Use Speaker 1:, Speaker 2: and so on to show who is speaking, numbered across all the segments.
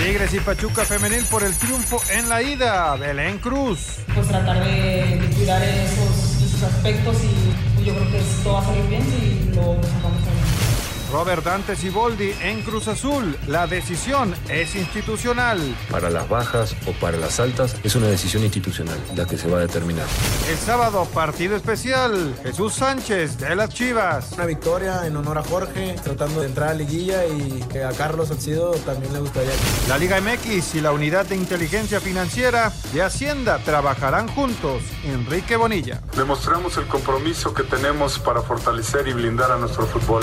Speaker 1: Tigres y Pachuca Femenil por el triunfo en la ida. Belén Cruz.
Speaker 2: Pues tratar de, cuidar esos, aspectos y yo creo que esto va a salir bien y lo sacamos bien.
Speaker 1: Robert Dante Siboldi en Cruz Azul. La decisión es institucional.
Speaker 3: Para las bajas o para las altas es una decisión institucional la que se va a determinar.
Speaker 1: El sábado, partido especial. Jesús Sánchez de las Chivas.
Speaker 4: Una victoria en honor a Jorge, tratando de entrar a liguilla y que a Carlos Salcido también le gustaría.
Speaker 1: La Liga MX y la Unidad de Inteligencia Financiera de Hacienda trabajarán juntos. Enrique Bonilla.
Speaker 5: Demostramos el compromiso que tenemos para fortalecer y blindar a nuestro fútbol.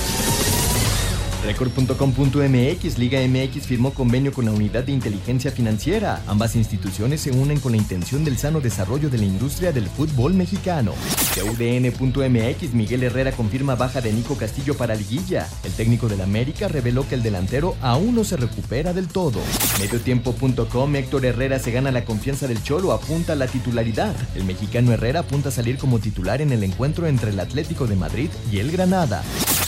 Speaker 6: Record.com.mx Liga MX firmó convenio con la Unidad de Inteligencia Financiera. Ambas instituciones se unen con la intención del sano desarrollo de la industria del fútbol mexicano. UDN.mx Miguel Herrera confirma baja de Nico Castillo para liguilla. El técnico del América reveló que el delantero aún no se recupera del todo. Mediotiempo.com Héctor Herrera se gana la confianza del Cholo, apunta a la titularidad. El mexicano Herrera apunta a salir como titular en el encuentro entre el Atlético de Madrid y el Granada.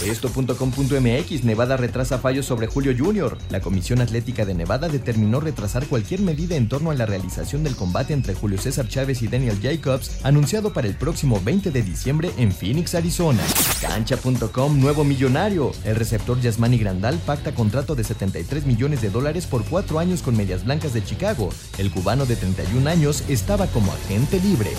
Speaker 6: Esto.com.mx Nevada retrasa fallos sobre Julio Jr. La Comisión Atlética de Nevada determinó retrasar cualquier medida en torno a la realización del combate entre Julio César Chávez y Daniel Jacobs, anunciado para el próximo 20 de diciembre en Phoenix, Arizona. Cancha.com Nuevo millonario. El receptor Yasmani Grandal pacta contrato de 73 millones de dólares por cuatro años con Medias Blancas de Chicago. El cubano de 31 años estaba como agente libre.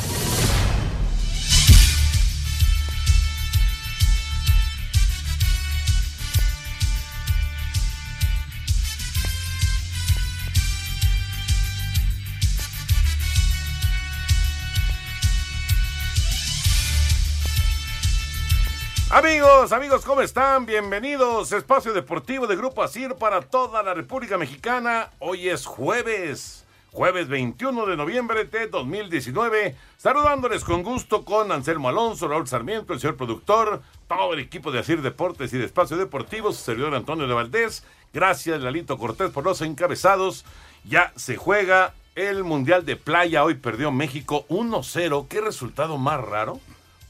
Speaker 7: Amigos, amigos, ¿cómo están? Bienvenidos. Espacio Deportivo de Grupo Asir para toda la República Mexicana. Hoy es jueves, jueves 21 de noviembre de 2019. Saludándoles con gusto con Anselmo Alonso, Raúl Sarmiento, el señor productor, todo el equipo de Asir Deportes y de Espacio Deportivo, su servidor Antonio de Valdés. Gracias, Lalito Cortés, por los encabezados. Ya se juega el Mundial de Playa. Hoy perdió México 1-0. ¿Qué resultado más raro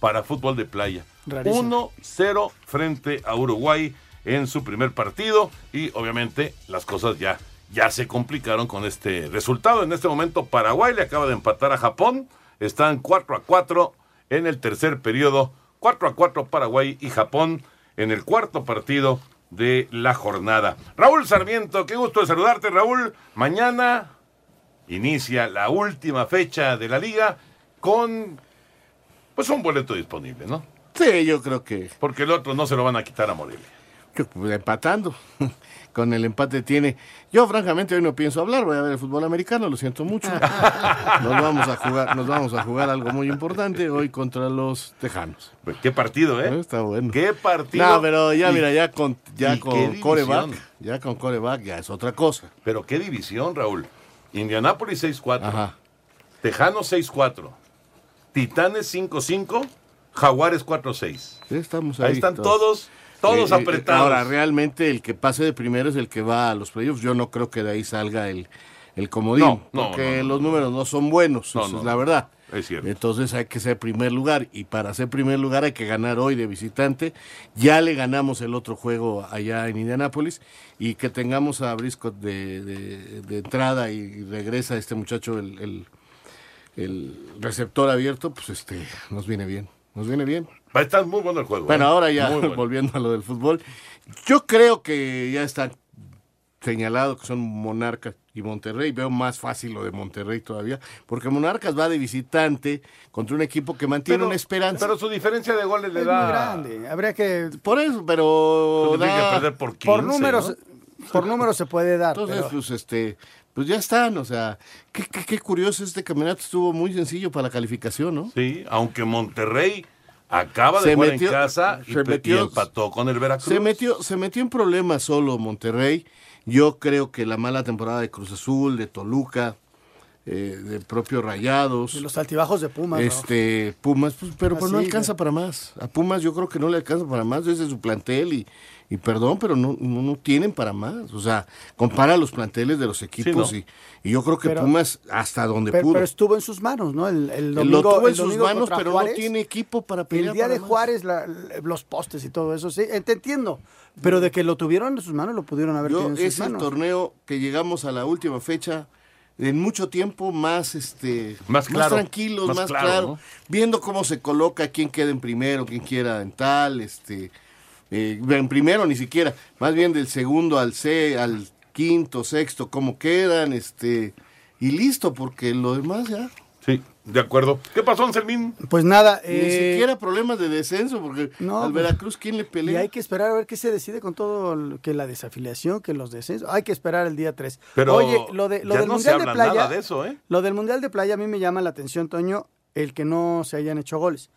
Speaker 7: para fútbol de playa? 1-0 frente a Uruguay en su primer partido y obviamente las cosas ya, ya se complicaron con este resultado. En este momento Paraguay le acaba de empatar a Japón, están 4 a 4 en el tercer periodo, 4 a 4 Paraguay y Japón en el cuarto partido de la jornada. Raúl Sarmiento, qué gusto de saludarte Raúl. Mañana inicia la última fecha de la liga con pues un boleto disponible, ¿no?
Speaker 8: Sí, yo creo que.
Speaker 7: Porque el otro no se lo van a quitar a Morelia.
Speaker 8: Pues, empatando. Con el empate tiene. Yo, francamente, hoy no pienso hablar. Voy a ver el fútbol americano, lo siento mucho. Nos vamos a jugar, nos vamos a jugar algo muy importante hoy contra los Tejanos.
Speaker 7: Pues, qué partido, ¿eh?
Speaker 8: Está bueno.
Speaker 7: Qué partido.
Speaker 8: No, pero ya, mira, ya con, ya con coreback, ya con coreback ya es otra cosa.
Speaker 7: Pero qué división, Raúl. Indianápolis 6-4. Tejanos 6-4. Titanes 5-5. Jaguares 4-6.
Speaker 8: Estamos ahí.
Speaker 7: Ahí están todos, todos
Speaker 8: Eh, eh,
Speaker 7: apretados.
Speaker 8: Ahora, realmente el que pase de primero es el que va a los playoffs. Yo no creo que de ahí salga el, el comodín.
Speaker 7: No, no,
Speaker 8: porque
Speaker 7: no,
Speaker 8: los números no son buenos,
Speaker 7: no,
Speaker 8: es la verdad.
Speaker 7: Es cierto.
Speaker 8: Entonces hay que ser primer lugar. Y para ser primer lugar hay que ganar hoy de visitante. Ya le ganamos el otro juego allá en Indianápolis. Y que tengamos a Briscoe de, de- de entrada y regresa este muchacho, el, el- el receptor abierto, pues este nos viene bien. Nos viene bien.
Speaker 7: Va a estar muy bueno el juego.
Speaker 8: Bueno,
Speaker 7: ¿eh?
Speaker 8: ahora ya,
Speaker 7: bueno.
Speaker 8: volviendo a lo del fútbol, yo creo que ya está señalado que son Monarcas y Monterrey. Veo más fácil lo de Monterrey todavía, porque Monarcas va de visitante contra un equipo que mantiene
Speaker 7: Pero-
Speaker 8: una esperanza.
Speaker 7: Pero su diferencia de goles le
Speaker 9: Es
Speaker 7: da.
Speaker 9: muy grande. Habría que.
Speaker 8: Por eso, pero
Speaker 7: tiene
Speaker 8: da-
Speaker 7: que perder por 15.
Speaker 9: Por números,
Speaker 7: ¿no?
Speaker 9: por números se puede dar.
Speaker 8: Entonces,
Speaker 9: pero-
Speaker 8: pues este, pues ya están, o sea, qué, qué, qué curioso, este campeonato estuvo muy sencillo para la calificación, ¿no?
Speaker 7: Sí, aunque Monterrey acaba de
Speaker 8: Se
Speaker 7: jugar
Speaker 8: metió-
Speaker 7: en casa y,
Speaker 8: se
Speaker 7: pe-
Speaker 8: metió-
Speaker 7: y empató con el Veracruz.
Speaker 8: Se metió, se metió en problemas solo Monterrey. Yo creo que la mala temporada de Cruz Azul, de Toluca, eh, de propio Rayados.
Speaker 9: De los altibajos de Pumas. ¿no?
Speaker 8: Este, Pumas, pues, pero pues no alcanza para más. A Pumas yo creo que no le alcanza para más desde su plantel y, y perdón, pero no, no, no tienen para más. O sea, compara los planteles de los equipos
Speaker 9: ¿no?
Speaker 8: y, y yo creo que
Speaker 9: Pero-
Speaker 8: Pumas hasta donde
Speaker 9: Pero,
Speaker 8: pudo.
Speaker 9: pero estuvo en sus manos, ¿no? El, el
Speaker 8: Lo
Speaker 9: domingo,
Speaker 8: tuvo en
Speaker 9: el
Speaker 8: sus manos, pero
Speaker 9: Juárez,
Speaker 8: no tiene equipo para pelear
Speaker 9: El día
Speaker 8: para
Speaker 9: de
Speaker 8: más.
Speaker 9: Juárez, la- los postes y todo eso, sí, eh, te entiendo. Pero de que lo tuvieron en sus manos, lo pudieron haber
Speaker 8: Yo,
Speaker 9: tenido en
Speaker 8: es el torneo que llegamos a la última fecha en mucho tiempo más este
Speaker 7: Más claro,
Speaker 8: tranquilos,
Speaker 7: más
Speaker 8: más,
Speaker 7: claro,
Speaker 8: claro,
Speaker 7: ¿no?
Speaker 8: viendo cómo se coloca, quién queda en primero, quién quiera en tal, este eh, en primero ni siquiera, más bien del segundo al C, al quinto, sexto, cómo quedan, este y listo, porque lo demás ya
Speaker 7: Sí, de acuerdo. ¿Qué pasó, Anselmín?
Speaker 9: Pues nada,
Speaker 8: ni
Speaker 9: eh,
Speaker 8: siquiera problemas de descenso, porque
Speaker 9: no,
Speaker 8: al
Speaker 9: pues,
Speaker 8: Veracruz quién le
Speaker 9: Y
Speaker 8: pelea.
Speaker 9: hay que esperar a ver qué se decide con todo, lo- que la desafiliación, que los descensos. Hay que esperar el día 3.
Speaker 7: Pero
Speaker 9: Oye, lo, de, lo
Speaker 7: ya
Speaker 9: del
Speaker 7: no se
Speaker 9: Mundial de
Speaker 7: habla
Speaker 9: Playa.
Speaker 7: nada de eso, ¿eh?
Speaker 9: Lo del Mundial de Playa a mí me llama la atención, Toño, el que no se hayan hecho goles.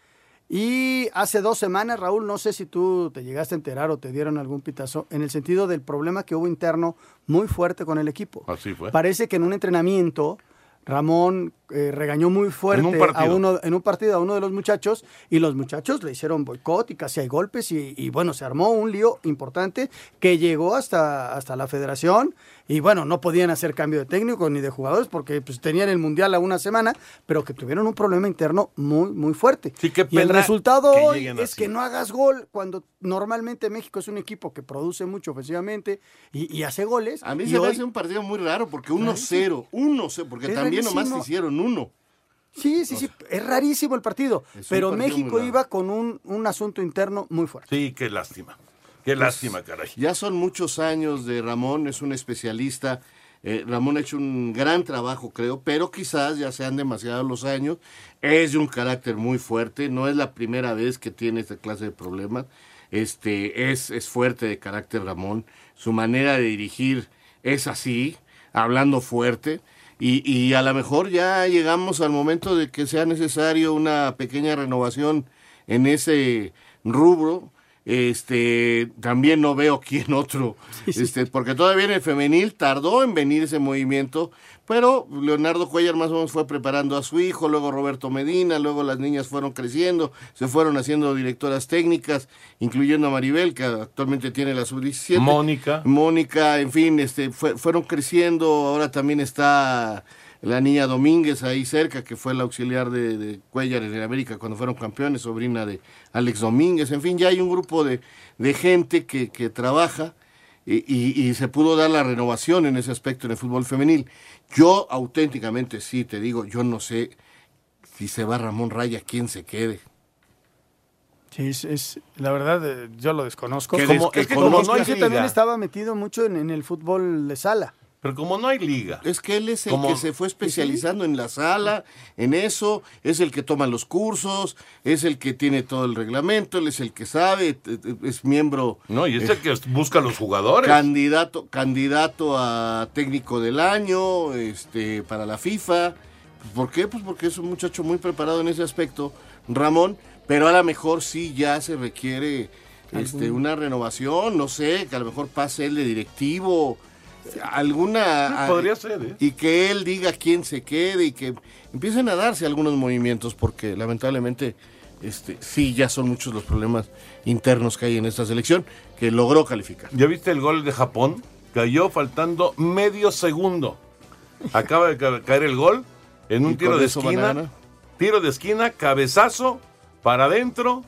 Speaker 9: Y hace dos semanas, Raúl, no sé si tú te llegaste a enterar o te dieron algún pitazo, en el sentido del problema que hubo interno muy fuerte con el equipo.
Speaker 7: Así fue.
Speaker 9: Parece que en un entrenamiento Ramón eh, regañó muy fuerte
Speaker 7: En un
Speaker 9: a
Speaker 7: partido.
Speaker 9: uno en un partido a uno de los muchachos y los muchachos le hicieron boicot y casi hay golpes y, y, bueno se armó un lío importante que llegó hasta hasta la Federación y bueno no podían hacer cambio de técnico ni de jugadores porque pues tenían el mundial a una semana pero que tuvieron un problema interno muy muy fuerte
Speaker 7: Sí, qué
Speaker 9: y el resultado
Speaker 7: que
Speaker 9: hoy es
Speaker 7: así.
Speaker 9: que no hagas gol cuando normalmente México es un equipo que produce mucho ofensivamente y, y hace goles
Speaker 8: A mí
Speaker 9: y
Speaker 8: se me hace un partido muy raro porque 1-0, 1-0, porque
Speaker 9: Es
Speaker 8: también nomás
Speaker 9: rarísimo.
Speaker 8: hicieron uno.
Speaker 9: Sí, sí, sí, es rarísimo el partido, pero
Speaker 8: partido
Speaker 9: México iba con un, un asunto interno muy fuerte.
Speaker 7: Sí, qué lástima. Qué lástima, caray.
Speaker 8: Ya son muchos años de Ramón, es un especialista. Eh, Ramón ha hecho un gran trabajo, creo, pero quizás ya sean demasiados los años. Es de un carácter muy fuerte, no es la primera vez que tiene esta clase de problemas. Este, es, es fuerte de carácter Ramón. Su manera de dirigir es así, hablando fuerte. Y, y a lo mejor ya llegamos al momento de que sea necesario una pequeña renovación en ese rubro. Este, también no veo quién otro, este, porque todavía en el femenil tardó en venir ese movimiento, pero Leonardo Cuellar más o menos fue preparando a su hijo, luego Roberto Medina, luego las niñas fueron creciendo, se fueron haciendo directoras técnicas, incluyendo a Maribel, que actualmente tiene la sub-17.
Speaker 7: Mónica.
Speaker 8: Mónica, en fin, este, fue- fueron creciendo, ahora también está la niña Domínguez ahí cerca, que fue la auxiliar de, de Cuellar en América cuando fueron campeones, sobrina de Alex Domínguez, en fin, ya hay un grupo de, de gente que, que trabaja y, y- y se pudo dar la renovación en ese aspecto en el fútbol femenil. Yo auténticamente sí, te digo, yo no sé si se va Ramón Raya, quién se quede.
Speaker 9: Sí, es, es- la verdad, eh, yo lo desconozco.
Speaker 8: Que
Speaker 9: Como- es que como
Speaker 8: conozca
Speaker 9: no, es que también estaba metido mucho en, en el fútbol de sala.
Speaker 7: Pero como no hay liga.
Speaker 8: Es que él es el
Speaker 7: Como-
Speaker 8: que se fue especializando en la sala, en eso, es el que toma los cursos, es el que tiene todo el reglamento, él es el que sabe, t- t- es miembro,
Speaker 7: No, y es el que busca a los jugadores.
Speaker 8: candidato, candidato a técnico del año, este, para la FIFA. ¿Por qué? Pues porque es un muchacho muy preparado en ese aspecto, Ramón, pero a lo mejor sí ya se requiere este, una renovación, no sé, que a lo mejor pase él de directivo, alguna...
Speaker 7: Podría ser, ¿eh?
Speaker 8: Y que él diga quién se quede y que empiecen a darse algunos movimientos, porque lamentablemente este, sí ya son muchos los problemas internos que hay en esta selección, que logró calificar.
Speaker 7: ¿Ya viste el gol de Japón? Cayó faltando medio segundo. Acaba de ca- caer el gol en un tiro de esquina. Tiro de esquina, cabezazo, para adentro.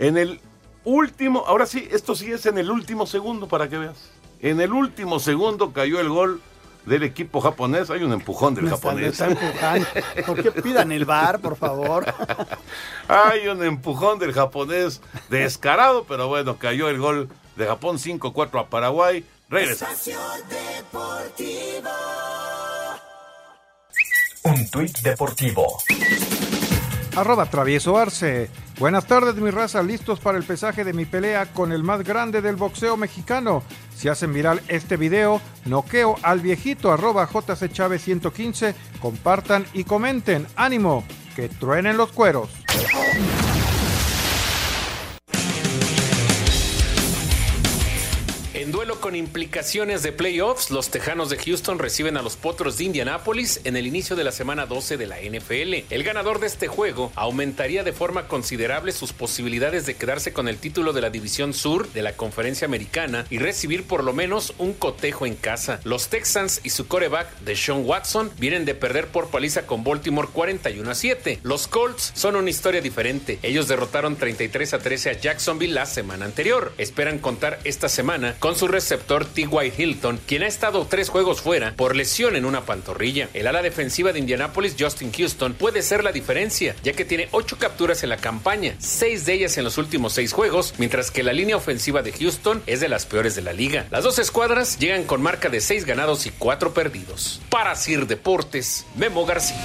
Speaker 7: En el último, ahora sí, esto sí es en el último segundo para que veas. En el último segundo cayó el gol del equipo japonés. Hay un empujón del
Speaker 9: Me está- me
Speaker 7: japonés.
Speaker 9: está empujando. ¿Por qué pidan el bar, por favor?
Speaker 7: Hay un empujón del japonés descarado, pero bueno, cayó el gol de Japón 5-4 a Paraguay. Regresa.
Speaker 6: Un tuit deportivo.
Speaker 1: Arroba travieso Arce. Buenas tardes, mi raza, listos para el pesaje de mi pelea con el más grande del boxeo mexicano. Si hacen viral este video, noqueo al viejito arroba Chávez 115, compartan y comenten. ¡Ánimo! Que truenen los cueros.
Speaker 10: En duelo con implicaciones de playoffs, los Tejanos de Houston reciben a los Potros de Indianápolis en el inicio de la semana 12 de la NFL. El ganador de este juego aumentaría de forma considerable sus posibilidades de quedarse con el título de la División Sur de la Conferencia Americana y recibir por lo menos un cotejo en casa. Los Texans y su coreback, Deshaun Watson, vienen de perder por paliza con Baltimore 41 a 7. Los Colts son una historia diferente. Ellos derrotaron 33 a 13 a Jacksonville la semana anterior. Esperan contar esta semana con su receptor T.Y. Hilton, quien ha estado tres juegos fuera por lesión en una pantorrilla. El ala defensiva de Indianapolis, Justin Houston, puede ser la diferencia, ya que tiene ocho capturas en la campaña, seis de ellas en los últimos seis juegos, mientras que la línea ofensiva de Houston es de las peores de la liga. Las dos escuadras llegan con marca de seis ganados y cuatro perdidos. Para Sir Deportes, Memo García.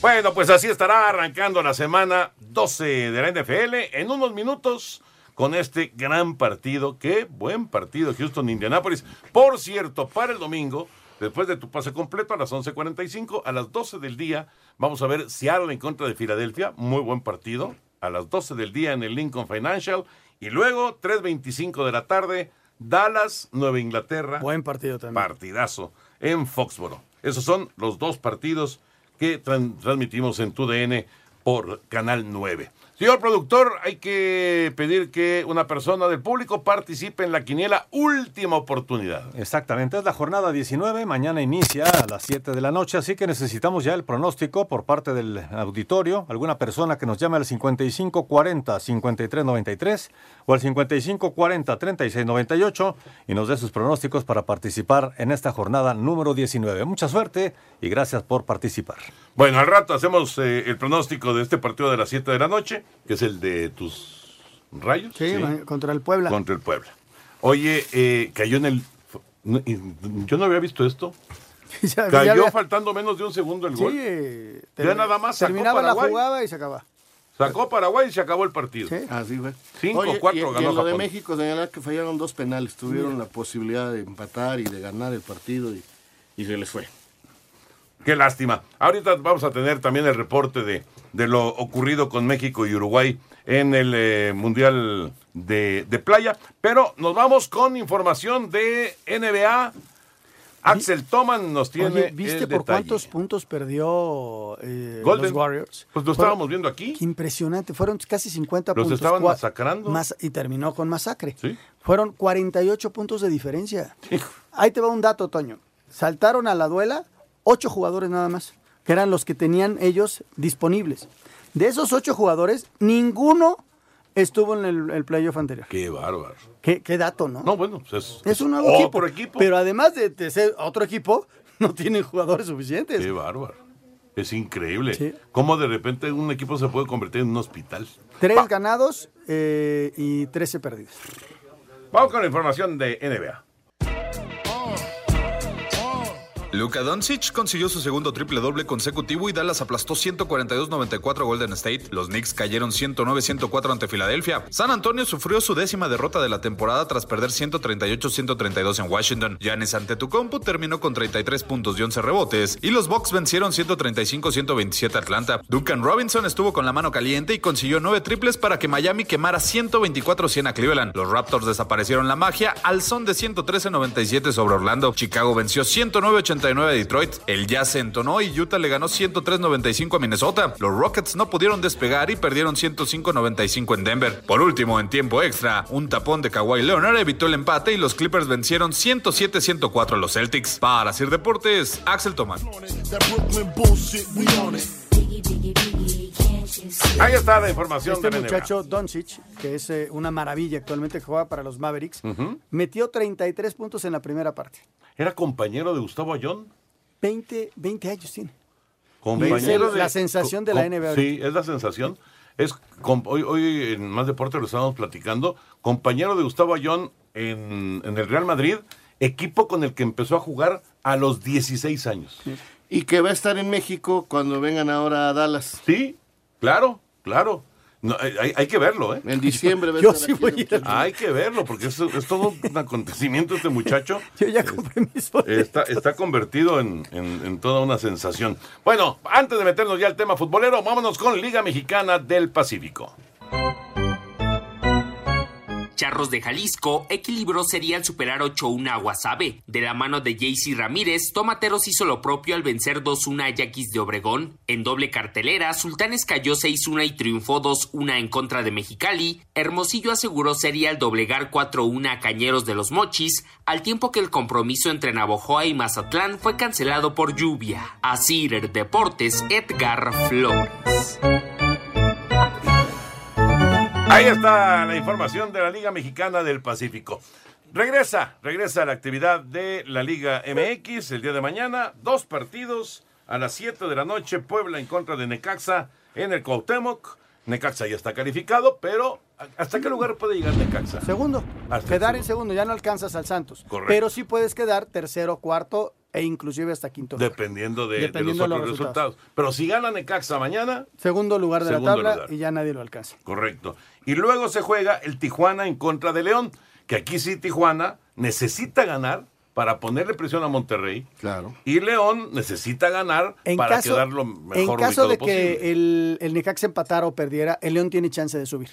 Speaker 7: Bueno, pues así estará arrancando la semana 12 de la NFL en unos minutos con este gran partido. Qué buen partido, Houston-Indianapolis. Por cierto, para el domingo, después de tu pase completo a las 11.45, a las 12 del día, vamos a ver Seattle en contra de Filadelfia. Muy buen partido. A las 12 del día en el Lincoln Financial. Y luego, 3.25 de la tarde, Dallas, Nueva Inglaterra.
Speaker 9: Buen partido también.
Speaker 7: Partidazo en Foxboro. Esos son los dos partidos que tran- transmitimos en TUDN por Canal 9. Señor productor, hay que pedir que una persona del público participe en la quiniela última oportunidad.
Speaker 11: Exactamente, es la jornada 19, mañana inicia a las 7 de la noche, así que necesitamos ya el pronóstico por parte del auditorio, alguna persona que nos llame al 5540-5393 o al 5540-3698 y nos dé sus pronósticos para participar en esta jornada número 19. Mucha suerte y gracias por participar.
Speaker 7: Bueno, al rato hacemos eh, el pronóstico de este partido de las 7 de la noche, que es el de tus rayos.
Speaker 9: Sí, contra el Puebla.
Speaker 7: Contra el Puebla. Oye, eh, cayó en el... Yo no había visto esto.
Speaker 9: Ya- ya
Speaker 7: Cayó
Speaker 9: había-
Speaker 7: faltando menos de un segundo el
Speaker 9: Sí,
Speaker 7: gol.
Speaker 9: eh,
Speaker 7: Ya nada más sacó
Speaker 9: terminaba la
Speaker 7: Paraguay.
Speaker 9: jugada y se acaba.
Speaker 7: Sacó Paraguay y se acabó el partido.
Speaker 8: Así fue.
Speaker 7: 5-4
Speaker 8: Oye, y-
Speaker 7: ganó
Speaker 8: y en lo de. México señalar que fallaron dos penales. Tuvieron la posibilidad de empatar y de ganar el partido y, y se les fue.
Speaker 7: Qué lástima. Ahorita vamos a tener también el reporte de, de lo ocurrido con México y Uruguay en el eh, Mundial de, de Playa. Pero nos vamos con información de NBA. Axel Toman nos tiene
Speaker 9: Oye, ¿viste
Speaker 7: el
Speaker 9: por
Speaker 7: detalle.
Speaker 9: cuántos puntos perdió eh,
Speaker 7: Golden.
Speaker 9: los Warriors?
Speaker 7: Pues lo
Speaker 9: Fueron-
Speaker 7: estábamos viendo aquí.
Speaker 9: Qué impresionante, fueron casi 50
Speaker 7: Los
Speaker 9: puntos.
Speaker 7: estaban
Speaker 9: Cua-
Speaker 7: masacrando.
Speaker 9: mas- y terminó con masacre.
Speaker 7: Sí.
Speaker 9: Fueron 48 puntos de diferencia. Ahí te va un dato, Toño. Saltaron a la duela ocho jugadores nada más, que eran los que tenían ellos disponibles. De esos ocho jugadores, ninguno estuvo en el, el playoff anterior.
Speaker 7: Qué bárbaro.
Speaker 9: ¿Qué, qué dato, ¿no?
Speaker 7: No, bueno, pues es,
Speaker 9: Es un nuevo equipo,
Speaker 7: equipo.
Speaker 9: Pero además de, de ser otro equipo, no tienen jugadores suficientes.
Speaker 7: Qué bárbaro. Es increíble.
Speaker 9: Sí.
Speaker 7: Cómo de repente un equipo se puede convertir en un hospital.
Speaker 9: Tres ganados eh, y 13 perdidos.
Speaker 7: Vamos con la información de NBA.
Speaker 12: Luka Doncic consiguió su segundo triple doble consecutivo y Dallas aplastó 142-94 a Golden State. Los Knicks cayeron 109-104 ante Filadelfia. San Antonio sufrió su décima derrota de la temporada tras perder 138-132 en Washington. Giannis Antetokounmpo terminó con 33 puntos y 11 rebotes y los Bucks vencieron 135-127 a Atlanta. Duncan Robinson estuvo con la mano caliente y consiguió nueve triples para que Miami quemara 124-100 a Cleveland. Los Raptors desaparecieron la magia al son de 113-97 sobre Orlando. Chicago venció 109-89 a Detroit. El Jazz se entonó y Utah le ganó 103-95 a Minnesota. Los Rockets no pudieron despegar y perdieron 105-95 en Denver. Por último, en tiempo extra, un tapón de Kawhi Leonard evitó el empate y los Clippers vencieron 107-104 a los Celtics. Para Sir Deportes, Axel
Speaker 7: Ahí está la información
Speaker 9: Este
Speaker 7: de la NBA.
Speaker 9: muchacho Doncic, que es eh, una maravilla actualmente que juega para los Mavericks,
Speaker 7: Ujú.
Speaker 9: metió 33 puntos en la primera parte.
Speaker 7: ¿Era compañero de Gustavo Ayón?
Speaker 9: 20, 20 años tiene.
Speaker 7: Compañero
Speaker 9: Es
Speaker 7: de-
Speaker 9: la sensación de la NBA
Speaker 7: Sí, es la sensación. Es com- hoy, hoy en Más Deporte lo estábamos platicando. Compañero de Gustavo Ayón en, en el Real Madrid, equipo con el que empezó a jugar a los 16 años.
Speaker 8: Y que va a estar en México cuando vengan ahora a Dallas.
Speaker 7: Sí, claro, claro. No, hay, hay que verlo, ¿eh?
Speaker 8: En diciembre
Speaker 9: Yo
Speaker 8: estar
Speaker 9: sí
Speaker 8: aquí,
Speaker 9: voy a ir.
Speaker 7: Hay que verlo, porque es, es todo un acontecimiento este muchacho.
Speaker 9: Yo ya compré mis boletos.
Speaker 7: Está, está convertido en, en- en toda una sensación. Bueno, antes de meternos ya al tema futbolero, vámonos con Liga Mexicana del Pacífico.
Speaker 13: Charros de Jalisco equilibró serie al superar 8-1 a Guasave. De la mano de JC Ramírez, Tomateros hizo lo propio al vencer 2-1 a Yaquis de Obregón. En doble cartelera, Sultanes cayó 6-1 y triunfó 2-1 en contra de Mexicali. Hermosillo aseguró serie al doblegar 4-1 a Cañeros de los Mochis, al tiempo que el compromiso entre Navojoa y Mazatlán fue cancelado por lluvia. Asir Deportes, Edgar Flores.
Speaker 7: Ahí está la información de la Liga Mexicana del Pacífico. Regresa, regresa a la actividad de la Liga MX el día de mañana. Dos partidos a las 7 de la noche. Puebla en contra de Necaxa en el Cuauhtémoc. Necaxa ya está calificado, pero ¿hasta qué lugar puede llegar Necaxa?
Speaker 9: Segundo.
Speaker 7: Hasta
Speaker 9: quedar en segundo, ya no alcanzas al Santos.
Speaker 7: Correcto.
Speaker 9: Pero sí puedes quedar tercero, cuarto e inclusive hasta quinto. lugar.
Speaker 7: Dependiendo de,
Speaker 9: Dependiendo
Speaker 7: de los
Speaker 9: de
Speaker 7: otros
Speaker 9: los
Speaker 7: resultados. Pero si gana Necaxa mañana,
Speaker 9: Segundo lugar de
Speaker 7: Segundo
Speaker 9: la tabla
Speaker 7: lugar.
Speaker 9: y ya nadie lo alcanza.
Speaker 7: correcto. Y luego se juega el Tijuana en contra de León, que aquí sí Tijuana necesita ganar para ponerle presión a Monterrey.
Speaker 8: Claro.
Speaker 7: Y León necesita ganar
Speaker 9: En
Speaker 7: para
Speaker 9: caso,
Speaker 7: quedar lo
Speaker 9: en
Speaker 7: mejor
Speaker 9: caso
Speaker 7: ubicado
Speaker 9: de
Speaker 7: posible.
Speaker 9: que el, el Necaxa empatara o perdiera, el León tiene chance de subir.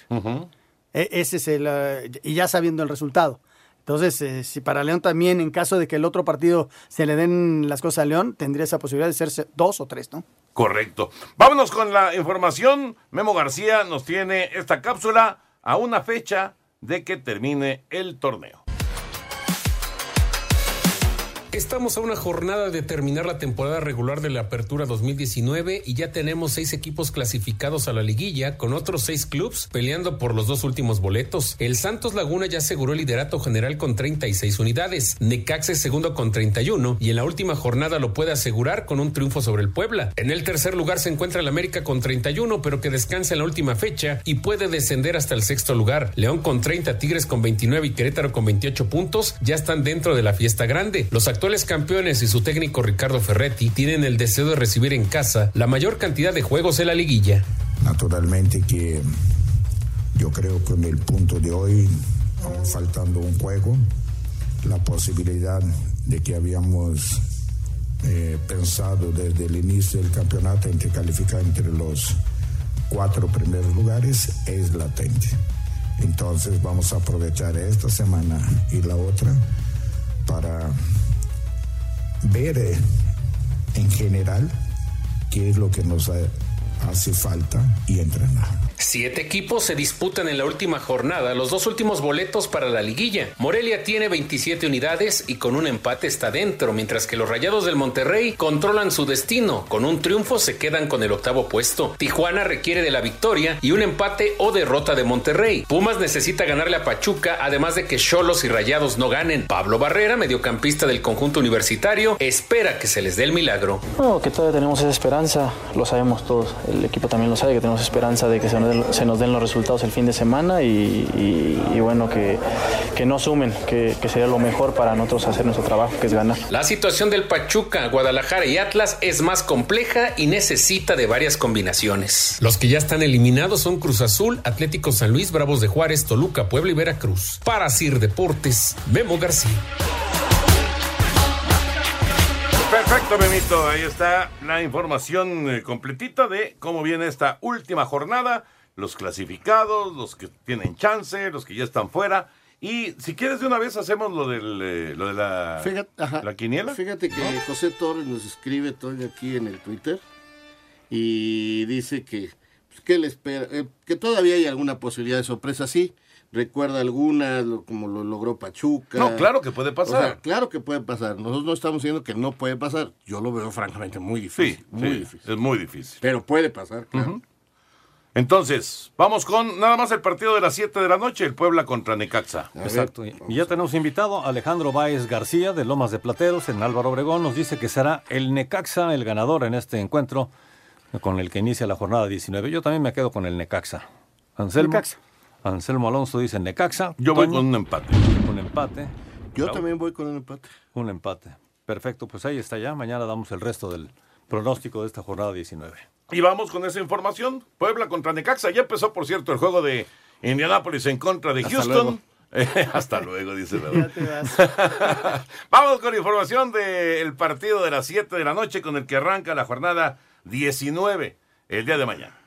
Speaker 9: E- ese es el. eh, y ya sabiendo el resultado. Entonces, eh, si para León también, en caso de que el otro partido se le den las cosas a León, tendría esa posibilidad de ser dos o tres, ¿no?
Speaker 7: Correcto. Vámonos con la información. Memo García nos tiene esta cápsula a una fecha de que termine el torneo.
Speaker 10: Estamos a una jornada de terminar la temporada regular de la Apertura 2019 y ya tenemos seis equipos clasificados a la liguilla, con otros seis clubes peleando por los dos últimos boletos. El Santos Laguna ya aseguró el liderato general con 36 unidades, Necaxa segundo con 31 y en la última jornada lo puede asegurar con un triunfo sobre el Puebla. En el tercer lugar se encuentra el América con 31, pero que descansa en la última fecha y puede descender hasta el sexto lugar. León con 30, Tigres con 29 y Querétaro con 28 puntos ya están dentro de la fiesta grande. Los actuales campeones y su técnico Ricardo Ferretti tienen el deseo de recibir en casa la mayor cantidad de juegos en la liguilla.
Speaker 14: Naturalmente que yo creo que en el punto de hoy, faltando un juego, la posibilidad de que habíamos eh, pensado desde el inicio del campeonato entre calificar entre los cuatro primeros lugares es latente. Entonces vamos a aprovechar esta semana y la otra para ver eh, en general qué es lo que nos ha- hace falta y entrenar.
Speaker 10: Siete equipos se disputan en la última jornada los dos últimos boletos para la liguilla. Morelia tiene 27 unidades y con un empate está dentro, mientras que los Rayados del Monterrey controlan su destino. Con un triunfo se quedan con el octavo puesto. Tijuana requiere de la victoria y un empate o derrota de Monterrey. Pumas necesita ganarle a Pachuca, además de que Cholos y Rayados no ganen. Pablo Barrera, mediocampista del conjunto universitario, espera que se les dé el milagro.
Speaker 15: No, que todavía tenemos esa esperanza, lo sabemos todos, el equipo también lo sabe, que tenemos esperanza de que se nos den, se nos den los resultados el fin de semana y, y- y bueno, que, que no sumen, que, que sería lo mejor para nosotros hacer nuestro trabajo, que es ganar.
Speaker 10: La situación del Pachuca, Guadalajara y Atlas es más compleja y necesita de varias combinaciones. Los que ya están eliminados son Cruz Azul, Atlético San Luis, Bravos de Juárez, Toluca, Puebla y Veracruz. Para Sir Deportes, Memo García.
Speaker 7: Perfecto, Benito. Ahí está la información eh, completita de cómo viene esta última jornada. Los clasificados, los que tienen chance, los que ya están fuera. Y si quieres de una vez hacemos lo, del, eh, lo de la,
Speaker 8: Fíjate, ajá.
Speaker 7: la quiniela.
Speaker 8: Fíjate que José Torres nos escribe todo aquí en el Twitter y dice que, pues, que, le espera, eh, que todavía hay alguna posibilidad de sorpresa, sí. Recuerda algunas, lo- como lo logró Pachuca.
Speaker 7: No, claro que puede pasar.
Speaker 8: O sea, claro que puede pasar. Nosotros no estamos diciendo que no puede pasar. Yo lo veo francamente muy difícil.
Speaker 7: Sí,
Speaker 8: muy
Speaker 7: sí,
Speaker 8: difícil.
Speaker 7: es muy difícil.
Speaker 8: Pero puede pasar, claro.
Speaker 7: Entonces, vamos con nada más el partido de las 7 de la noche, el Puebla contra Necaxa.
Speaker 11: Exacto. Y ya tenemos invitado a Alejandro Báez García de Lomas de Plateros en Álvaro Obregón. Nos dice que será el Necaxa el ganador en este encuentro con el que inicia la jornada 19. Yo también me quedo con el Necaxa. Anselmo,
Speaker 9: Necaxa.
Speaker 11: Anselmo Alonso dice Necaxa.
Speaker 7: Yo voy con un empate.
Speaker 11: Un empate.
Speaker 8: Yo también voy con un empate.
Speaker 11: Un empate. Perfecto, pues ahí está ya. Mañana damos el resto del pronóstico de esta jornada 19.
Speaker 7: Y vamos con esa información. Puebla contra Necaxa. Ya empezó, por cierto, el juego de Indianápolis en contra de
Speaker 8: Hasta
Speaker 7: Houston. Hasta luego, dice la Vamos con información del partido de las 7 de la noche con el que arranca la jornada 19 el día de mañana.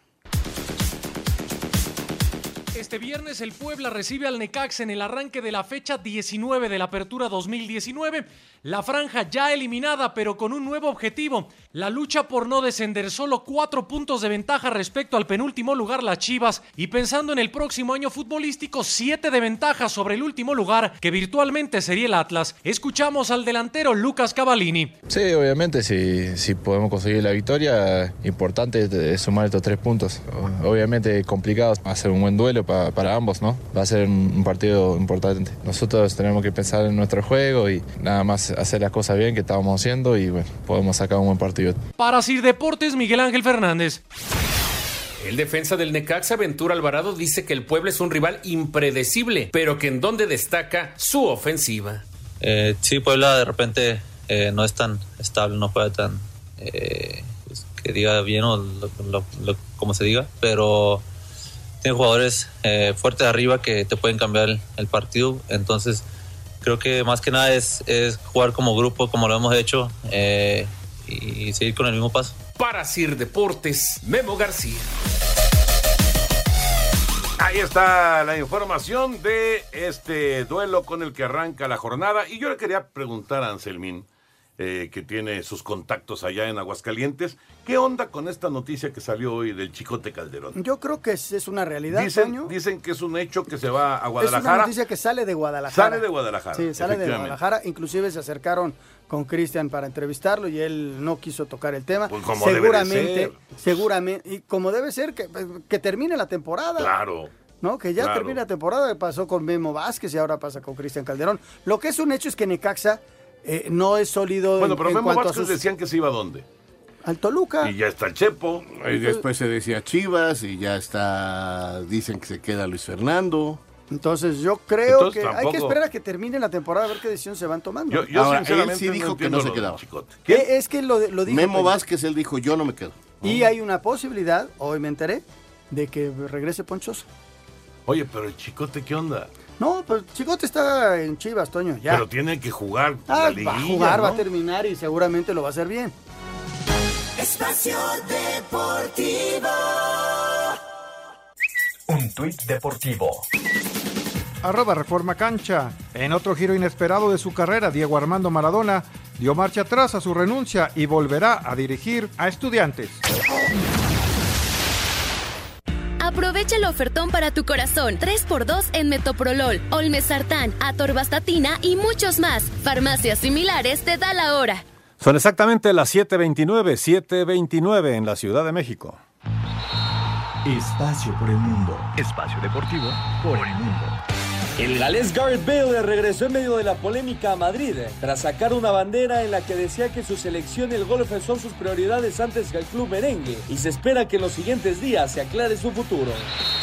Speaker 16: Este viernes el Puebla recibe al Necaxa en el arranque de la fecha 19 de la Apertura 2019. La franja ya eliminada, pero con un nuevo objetivo. La lucha por no descender, solo cuatro puntos de ventaja respecto al penúltimo lugar, las Chivas. Y pensando en el próximo año futbolístico, siete de ventaja sobre el último lugar, que virtualmente sería el Atlas. Escuchamos al delantero Lucas Cavallini.
Speaker 17: Sí, obviamente, si, si podemos conseguir la victoria, importante es- sumar estos tres puntos. Obviamente complicado, ser un buen duelo pa- para ambos, ¿no? Va a ser un, un partido importante. Nosotros tenemos que pensar en nuestro juego y nada más hacer las cosas bien que estábamos haciendo y bueno, podemos sacar un buen partido.
Speaker 16: Para Sir Deportes, Miguel Ángel Fernández.
Speaker 10: El defensa del Necaxa, Ventura Alvarado, dice que el Puebla es un rival impredecible, pero que en donde destaca su ofensiva.
Speaker 18: Eh, sí, Puebla de repente eh, no es tan estable, no juega tan eh, pues, que diga bien o lo- lo- lo- como se diga, pero tiene jugadores eh, fuertes arriba que te pueden cambiar el, el partido. Entonces, creo que más que nada es, es jugar como grupo, como lo hemos hecho, eh, y seguir con el mismo paso.
Speaker 10: Para Sir Deportes, Memo García.
Speaker 7: Ahí está la información de este duelo con el que arranca la jornada. Y yo le quería preguntar a Anselmín, eh, que tiene sus contactos allá en Aguascalientes, ¿qué onda con esta noticia que salió hoy del Chicote Calderón?
Speaker 9: Yo creo que es, es una realidad,
Speaker 7: Dicen,
Speaker 9: Toño.
Speaker 7: dicen que es un hecho que se va a
Speaker 9: Es una
Speaker 7: Guadalajara.
Speaker 9: noticia que sale de Guadalajara.
Speaker 7: Sale de Guadalajara,
Speaker 9: Sí, sale de. Guadalajara. Inclusive se acercaron con Cristian para entrevistarlo y él no quiso tocar el tema.
Speaker 7: Pues como debe
Speaker 9: seguramente,
Speaker 7: ser.
Speaker 9: seguramente, y como debe ser, que, que termine la temporada.
Speaker 7: Claro.
Speaker 9: ¿no? Que ya
Speaker 7: Claro.
Speaker 9: termina la temporada, pasó con Memo Vázquez y ahora pasa con Cristian Calderón. Lo que es un hecho es que Necaxa eh, no es sólido
Speaker 7: Bueno,
Speaker 9: en,
Speaker 7: pero
Speaker 9: en
Speaker 7: Memo
Speaker 9: cuanto
Speaker 7: Vázquez
Speaker 9: a sus...
Speaker 7: decían que se iba a dónde.
Speaker 9: Al Toluca.
Speaker 7: Y ya está el Chepo.
Speaker 8: Y después se decía Chivas y ya está, dicen que se queda Luis Fernando.
Speaker 9: Entonces yo creo
Speaker 8: Entonces,
Speaker 9: que hay que esperar a que termine la temporada a ver qué decisión se van tomando.
Speaker 8: Yo- yo Ahora, sinceramente él sí no dijo que no se quedaba.
Speaker 9: Eh, Es que lo, lo dijo.
Speaker 8: Memo. Vázquez, él dijo, yo no me quedo.
Speaker 9: Y hay una posibilidad, hoy me enteré, de que regrese Ponchoso.
Speaker 7: Oye, pero el Chicote, ¿qué onda?
Speaker 9: No, pues Chicote está en Chivas, Toño, ya.
Speaker 7: Pero tiene que jugar
Speaker 9: Ah,
Speaker 7: la liguilla,
Speaker 9: va a jugar, va a terminar y seguramente lo va a hacer bien.
Speaker 19: Espacio Deportivo.
Speaker 6: Un tuit deportivo.
Speaker 1: Arroba Reforma Cancha. En otro giro inesperado de su carrera, Diego Armando Maradona dio marcha atrás a su renuncia y volverá a dirigir a estudiantes.
Speaker 20: Aprovecha el ofertón para tu corazón. 3x2 en Metoprolol, Olmesartán, Atorvastatina y muchos más. Farmacias similares te da la hora.
Speaker 11: Son exactamente las 7.29, 7.29 en la Ciudad de México.
Speaker 6: Espacio por el mundo. Espacio deportivo por el mundo.
Speaker 21: El galés Gareth Bale regresó en medio de la polémica a Madrid tras sacar una bandera en la que decía que su selección y el golf son sus prioridades antes que el club merengue y se espera que en los siguientes días se aclare su futuro.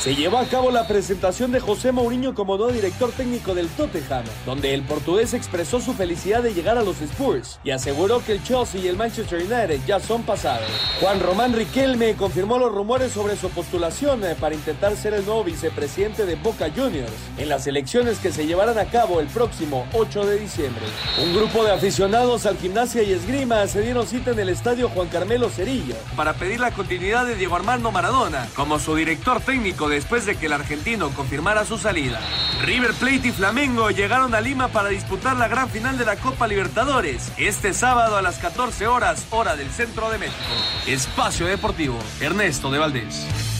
Speaker 21: Se llevó a cabo la presentación de José Mourinho como nuevo director técnico del Tottenham, donde el portugués expresó su felicidad de llegar a los Spurs y aseguró que el Chelsea y el Manchester United ya son pasados. Juan Román Riquelme confirmó los rumores sobre su postulación eh, para intentar ser el nuevo vicepresidente de Boca Juniors en las elecciones que se llevarán a cabo el próximo 8 de diciembre. Un grupo de aficionados al gimnasia y esgrima se dieron cita en el estadio Juan Carmelo Cerillo para pedir la continuidad de Diego Armando Maradona como su director técnico después de que el argentino confirmara su salida. River Plate y Flamengo llegaron a Lima para disputar la gran final de la Copa Libertadores este sábado a las 14 horas hora del centro de México. Espacio Deportivo, Ernesto de Valdés.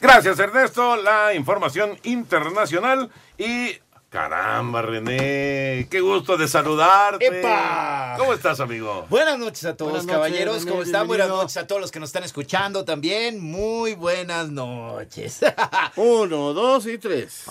Speaker 7: Gracias, Ernesto. La información internacional y. Caramba, René. Qué gusto de saludarte.
Speaker 22: ¡Epa!
Speaker 7: ¿Cómo estás, amigo?
Speaker 22: Buenas noches a todos,
Speaker 7: noches,
Speaker 22: caballeros.
Speaker 7: René,
Speaker 22: ¿Cómo están? Buenas noches a todos los que nos están escuchando también. Muy buenas noches.
Speaker 8: Uno, dos y tres.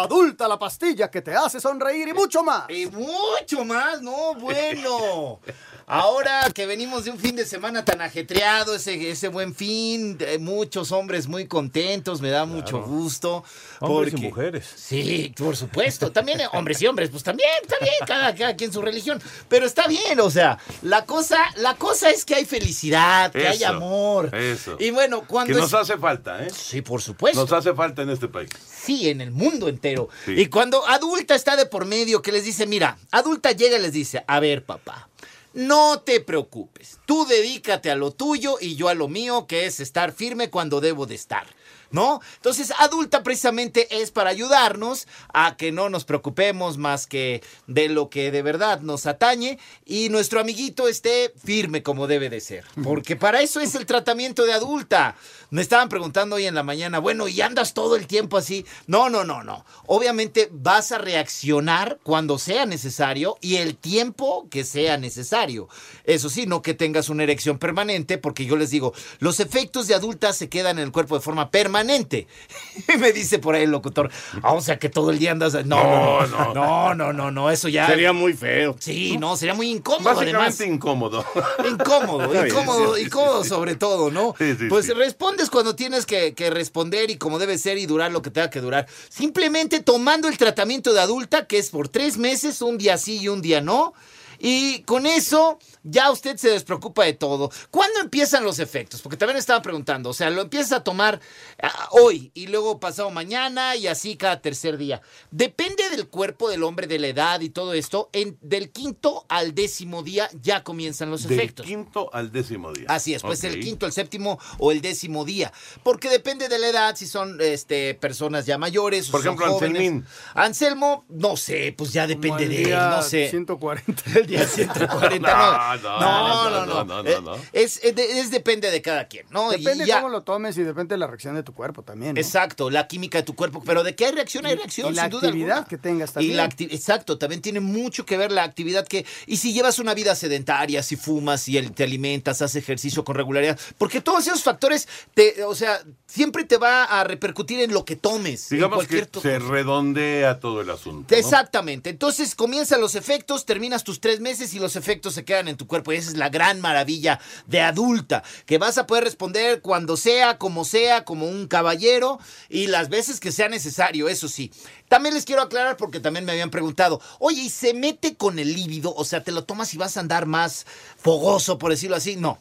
Speaker 9: Adulta la pastilla que te hace sonreír y mucho más.
Speaker 22: Y mucho más, no, bueno. Ahora que venimos de un fin de semana tan ajetreado, ese, ese buen fin, muchos hombres muy contentos, me da mucho gusto.
Speaker 11: Hombres y mujeres.
Speaker 22: Sí, por supuesto. También eh, hombres y hombres, pues también, está bien, cada, cada quien su religión. Pero está bien, o sea, la cosa, la cosa es que hay felicidad, que hay amor.
Speaker 7: Eso.
Speaker 22: Y bueno, cuando
Speaker 7: Que
Speaker 22: es-
Speaker 7: nos hace falta, ¿eh?
Speaker 22: Sí, por supuesto.
Speaker 7: Nos hace falta en este país.
Speaker 22: Sí, en el mundo entero.
Speaker 7: Sí.
Speaker 22: Y cuando adulta está de por medio, que les dice, mira, adulta llega y les dice, a ver, papá, no te preocupes. Tú dedícate a lo tuyo y yo a lo mío, que es estar firme cuando debo de estar. ¿No? Entonces, adulta precisamente es para ayudarnos a que no nos preocupemos más que de lo que de verdad nos atañe y nuestro amiguito esté firme como debe de ser. Porque para eso es el tratamiento de adulta. Me estaban preguntando hoy en la mañana, bueno, ¿y andas todo el tiempo así? No, no, no, no. Obviamente vas a reaccionar cuando sea necesario y el tiempo que sea necesario. Eso sí, no que tengas una erección permanente, porque yo les digo, los efectos de adulta se quedan en el cuerpo de forma permanente. Y me dice por ahí el locutor, "Ah, o sea que todo el día andas... No, no, no, no, no, no, no, eso ya...
Speaker 8: Sería muy feo.
Speaker 22: Sí, no, sería muy incómodo
Speaker 7: Básicamente
Speaker 22: además.
Speaker 7: incómodo.
Speaker 22: Incómodo, incómodo,
Speaker 7: sí, sí,
Speaker 22: incómodo
Speaker 7: sí.
Speaker 22: sobre todo, ¿no?
Speaker 7: Sí, sí,
Speaker 22: pues respondes cuando tienes que, que responder y como debe ser y durar lo que tenga que durar. Simplemente tomando el tratamiento de adulta, que es por tres meses, un día sí y un día no. Y con eso ya usted se despreocupa de todo. ¿Cuándo empiezan los efectos? Porque también estaba preguntando, o sea, lo empiezas a tomar ah, hoy y luego pasado mañana y así cada tercer día. Depende del cuerpo del hombre, de la edad y todo esto. En, del quinto al décimo día ya comienzan los
Speaker 7: Del
Speaker 22: efectos.
Speaker 7: quinto al décimo día.
Speaker 22: Así es, pues
Speaker 7: Ok.
Speaker 22: el quinto, el séptimo o el décimo día. Porque depende de la edad, si son este, personas ya mayores. o
Speaker 7: Por
Speaker 22: son
Speaker 7: ejemplo,
Speaker 22: jóvenes.
Speaker 7: Anselmín.
Speaker 22: Anselmo, no sé, pues ya depende
Speaker 9: el
Speaker 22: de él, no sé.
Speaker 9: 140.
Speaker 22: El día 140, no.
Speaker 7: No,
Speaker 22: No,
Speaker 7: no,
Speaker 22: no, no.
Speaker 7: no, no,
Speaker 22: Eh. Es, es de- es depende de cada quien, ¿no? Y
Speaker 9: Depende
Speaker 22: ya-
Speaker 9: cómo lo tomes y depende de la reacción de tu cuerpo también. ¿no?
Speaker 22: Exacto, la química de tu cuerpo. Pero de qué hay reacción, hay
Speaker 9: Y-
Speaker 22: reacción,
Speaker 9: y la
Speaker 22: sin duda
Speaker 9: actividad
Speaker 22: alguna.
Speaker 9: que tengas
Speaker 22: Y
Speaker 9: también.
Speaker 22: la acti- exacto, también tiene mucho que ver la actividad que. Y si llevas una vida sedentaria, si fumas, si te alimentas, haces ejercicio con regularidad. Porque todos esos factores, te, o sea, siempre te va a repercutir en lo que tomes. en
Speaker 7: Digamos
Speaker 22: cualquier
Speaker 7: que
Speaker 22: to-
Speaker 7: se redondea todo el asunto. ¿no?
Speaker 22: Exactamente. Entonces comienzan los efectos, terminas tus tres meses y los efectos se quedan en tu cuerpo. Y esa es la gran maravilla de adulta, que vas a poder responder cuando sea, como sea, como un caballero y las veces que sea necesario, eso sí. También les quiero aclarar porque también me habían preguntado, oye, ¿y se mete con el líbido? O sea, ¿te lo tomas y vas a andar más fogoso, por decirlo así? No.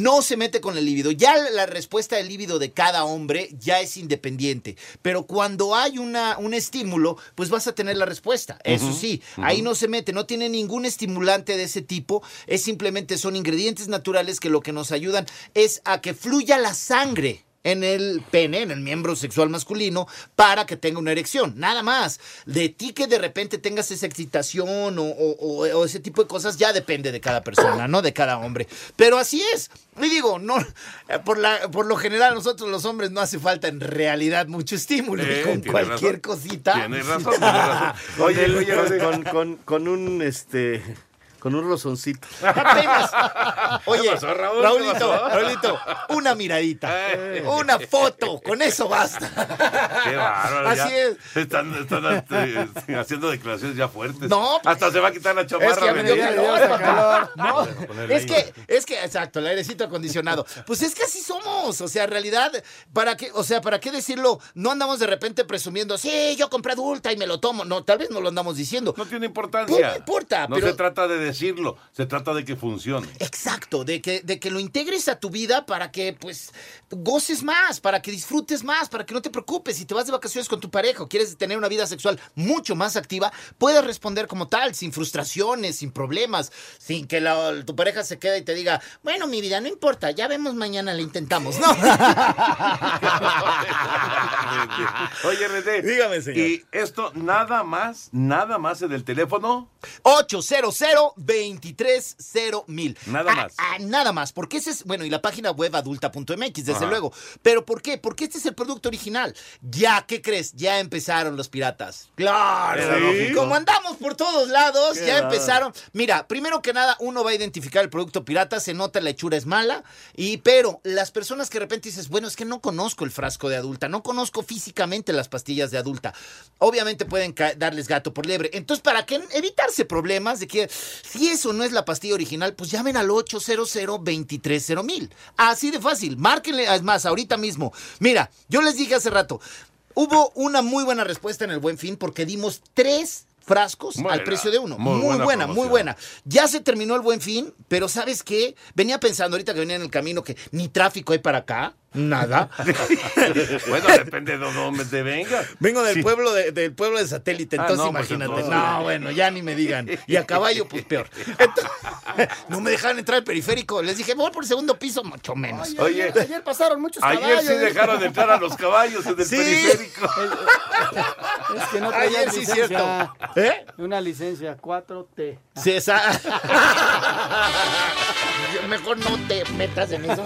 Speaker 22: No se mete con el líbido. Ya la- respuesta del líbido de cada hombre ya es independiente. Pero cuando hay una, un estímulo, pues vas a tener la respuesta. Eso sí, ahí no se mete, no tiene ningún estimulante de ese tipo. Es simplemente son ingredientes naturales que lo que nos ayudan es a que fluya la sangre en el pene, en el miembro sexual masculino, para que tenga una erección. Nada más. De ti que de repente tengas esa excitación o, o- o- o ese tipo de cosas, ya depende de cada persona, ¿no? De cada hombre. Pero así es. Y digo, no, eh, por, la, por lo general, nosotros los hombres no hace falta en realidad mucho estímulo.
Speaker 8: Eh,
Speaker 22: con cualquier
Speaker 8: razón.
Speaker 22: cosita.
Speaker 8: Tiene razón, tiene razón.
Speaker 22: Oye, oye,
Speaker 8: con,
Speaker 22: oye.
Speaker 8: con- con- con un este con un rozoncito.
Speaker 22: Apenas. Oye,
Speaker 8: ¿Qué pasó, Raúl?
Speaker 22: Una miradita,
Speaker 7: Eh.
Speaker 22: una foto, con eso basta.
Speaker 7: Qué bárbaro.
Speaker 22: Así
Speaker 7: ya
Speaker 22: es.
Speaker 7: Están, están, eh, haciendo declaraciones ya fuertes.
Speaker 22: No,
Speaker 7: Hasta se va a quitar la chamarra.
Speaker 22: Es que me calor, No, es que, es que, exacto, el airecito acondicionado. Pues es que así somos. O sea, en realidad, ¿para qué, o sea, ¿para qué decirlo? No andamos de repente presumiendo, sí, yo compré adulta y me lo tomo. No, tal vez no lo andamos diciendo.
Speaker 7: No tiene importancia.
Speaker 22: Pues no importa,
Speaker 7: No
Speaker 22: pero.
Speaker 7: se trata de decirlo, se trata de que funcione.
Speaker 22: Exacto, de que, de que lo integres a tu vida para que pues goces más, para que disfrutes más, para que no te preocupes. Si te vas de vacaciones con tu pareja o quieres tener una vida sexual mucho más activa, puedes responder como tal, sin frustraciones, sin problemas, sin que la- tu pareja se quede y te diga, bueno, mi vida, no importa, ya vemos mañana, le intentamos. No.
Speaker 7: Oye, René.
Speaker 22: Dígame, señor.
Speaker 7: Y esto nada más, nada más en el teléfono.
Speaker 22: 800 230 mil.
Speaker 7: Nada
Speaker 22: Ah,
Speaker 7: más.
Speaker 22: ah, nada más, porque ese es, bueno, y la página web adulta.mx, desde
Speaker 7: Ajá.
Speaker 22: luego. Pero ¿por qué? Porque este es el producto original. Ya, ¿qué crees? Ya empezaron los piratas. Claro. Como andamos por todos lados, ya empezaron. Mira, primero que nada, uno va a identificar el producto pirata, se nota la hechura es mala, y pero las personas que de repente dices, bueno, es que no conozco el frasco de adulta, no conozco físicamente las pastillas de adulta. Obviamente pueden darles gato por liebre. Entonces, para que evitarse problemas de que si eso no es la pastilla original, pues llamen al 800 230 mil. Así de fácil. Márquenle, es más, ahorita mismo. Mira, yo les dije hace rato, hubo una muy buena respuesta en el Buen Fin porque dimos tres frascos
Speaker 7: Buena,
Speaker 22: al precio de uno.
Speaker 7: muy
Speaker 22: Muy,
Speaker 7: buena
Speaker 22: buena, muy buena. Ya se terminó el Buen Fin, pero ¿sabes qué? Venía pensando ahorita que venía en el camino que ni tráfico hay para acá, nada.
Speaker 7: bueno, depende de dónde te venga.
Speaker 22: Vengo del
Speaker 7: Sí.
Speaker 22: pueblo de, del pueblo de satélite,
Speaker 7: Ah,
Speaker 22: entonces
Speaker 7: pues,
Speaker 22: imagínate.
Speaker 7: entonces,
Speaker 22: no, bueno, ya ni me digan. Y a caballo, pues peor. Entonces, no me dejaron entrar al periférico. Les dije, voy por el segundo piso, mucho menos.
Speaker 7: Oye,
Speaker 9: Ayer, ayer pasaron muchos caballos.
Speaker 7: Ayer sí dejaron de entrar a los caballos en el
Speaker 22: Sí.
Speaker 7: periférico.
Speaker 9: Es que no
Speaker 22: Ayer sí,
Speaker 9: licencia.
Speaker 22: cierto. ¿Eh?
Speaker 9: Una licencia 4T.
Speaker 22: Sí, esa. Mejor no te metas en eso.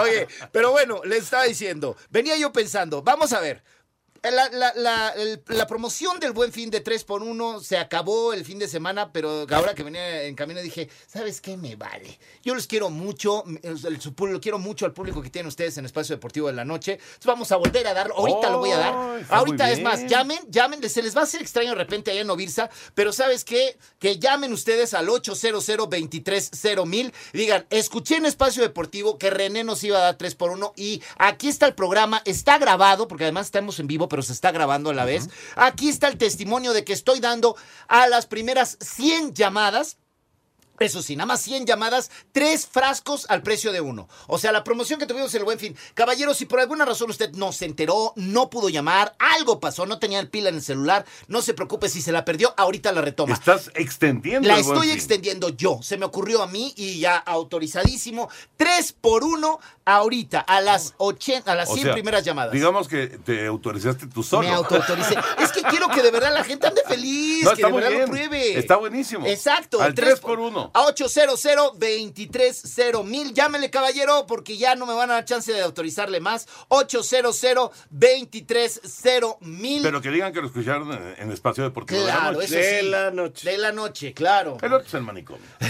Speaker 22: Oye, pero bueno, les estaba diciendo, venía yo pensando, vamos a ver. La, la- la- el- la promoción del buen fin de 3 por 1 se acabó el fin de semana, pero ahora que venía en camino dije, ¿sabes qué? Me vale. Yo los quiero mucho, el, lo quiero mucho al público que tienen ustedes en Espacio Deportivo de la Noche. Entonces vamos a volver a darlo. Ahorita lo voy a dar. Ahorita es más, llamen, llamen, se les va a hacer extraño de repente allá en Novirsa, pero ¿sabes qué? Que llamen ustedes al 800 mil y digan, escuché en Espacio Deportivo que René nos iba a dar 3 por 1 y aquí está el programa, está grabado, porque además estamos en vivo, pero se está grabando a la vez. Aquí está el testimonio de que estoy dando a las primeras 100 llamadas. Eso sí, nada más 100 llamadas, tres frascos al precio de uno. O sea, la promoción que tuvimos en el Buen Fin. Caballero, si por alguna razón usted no se enteró, no pudo llamar, algo pasó, no tenía el pila en el celular, no se preocupe si se la perdió, ahorita la retoma.
Speaker 7: Estás extendiendo
Speaker 22: La
Speaker 7: el Buen
Speaker 22: estoy
Speaker 7: Fin.
Speaker 22: extendiendo yo. Se me ocurrió a mí y ya autorizadísimo. Tres por uno ahorita, a las 80, a las
Speaker 7: O
Speaker 22: 100
Speaker 7: sea,
Speaker 22: primeras llamadas.
Speaker 7: Digamos que te autorizaste tú solo.
Speaker 22: Me autoautoricé. es que quiero que de verdad la gente ande feliz,
Speaker 7: No,
Speaker 22: que de verdad
Speaker 7: bien.
Speaker 22: lo pruebe.
Speaker 7: Está buenísimo.
Speaker 22: Exacto.
Speaker 7: Al
Speaker 22: tres
Speaker 7: 3 por 1.
Speaker 22: A 800 230 mil. Llámele, caballero, porque ya no me van a dar chance de autorizarle más. 800 230 mil.
Speaker 7: Pero que digan que lo escucharon en, en Espacio Deportivo
Speaker 22: Claro,
Speaker 7: de la
Speaker 22: eso
Speaker 7: noche.
Speaker 22: sí. De la noche, claro.
Speaker 7: El otro es el manicomio.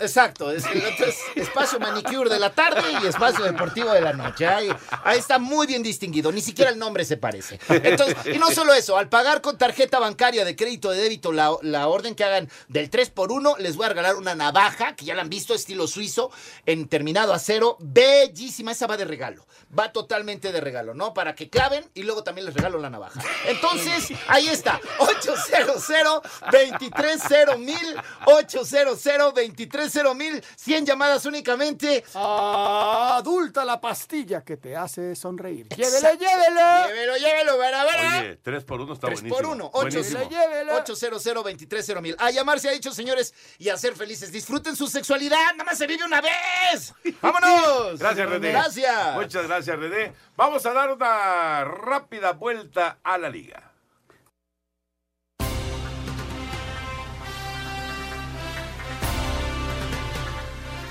Speaker 22: Exacto, es, el otro es espacio manicure de la tarde y espacio deportivo de la noche. Ahí, ahí está muy bien distinguido, ni siquiera el nombre se parece. Entonces, y no solo eso, al pagar con tarjeta bancaria de crédito de débito la, la orden que hagan del 3 por 1 les voy a regalar una navaja, que ya la han visto, estilo suizo, en terminado acero, bellísima, esa va de regalo. Va totalmente de regalo, ¿no? Para que claven y luego también les regalo la navaja. Entonces, ahí está, 800 230 mil 800 230 mil 100 llamadas únicamente.
Speaker 9: Adulta la pastilla que te hace sonreír. Llévele.
Speaker 22: Llévelo, llévelo, para, para.
Speaker 7: Oye, 3 por 1 está
Speaker 22: 3
Speaker 7: buenísimo.
Speaker 22: por 1,
Speaker 7: Buenísimo.
Speaker 22: 800 230 mil. A llamar se ha dicho, señores, y a ser felices. Disfruten su sexualidad, nada más se vive una vez. ¡Vámonos!
Speaker 7: Gracias, René.
Speaker 22: Gracias.
Speaker 7: Muchas gracias, René. Vamos a dar una rápida vuelta a la liga.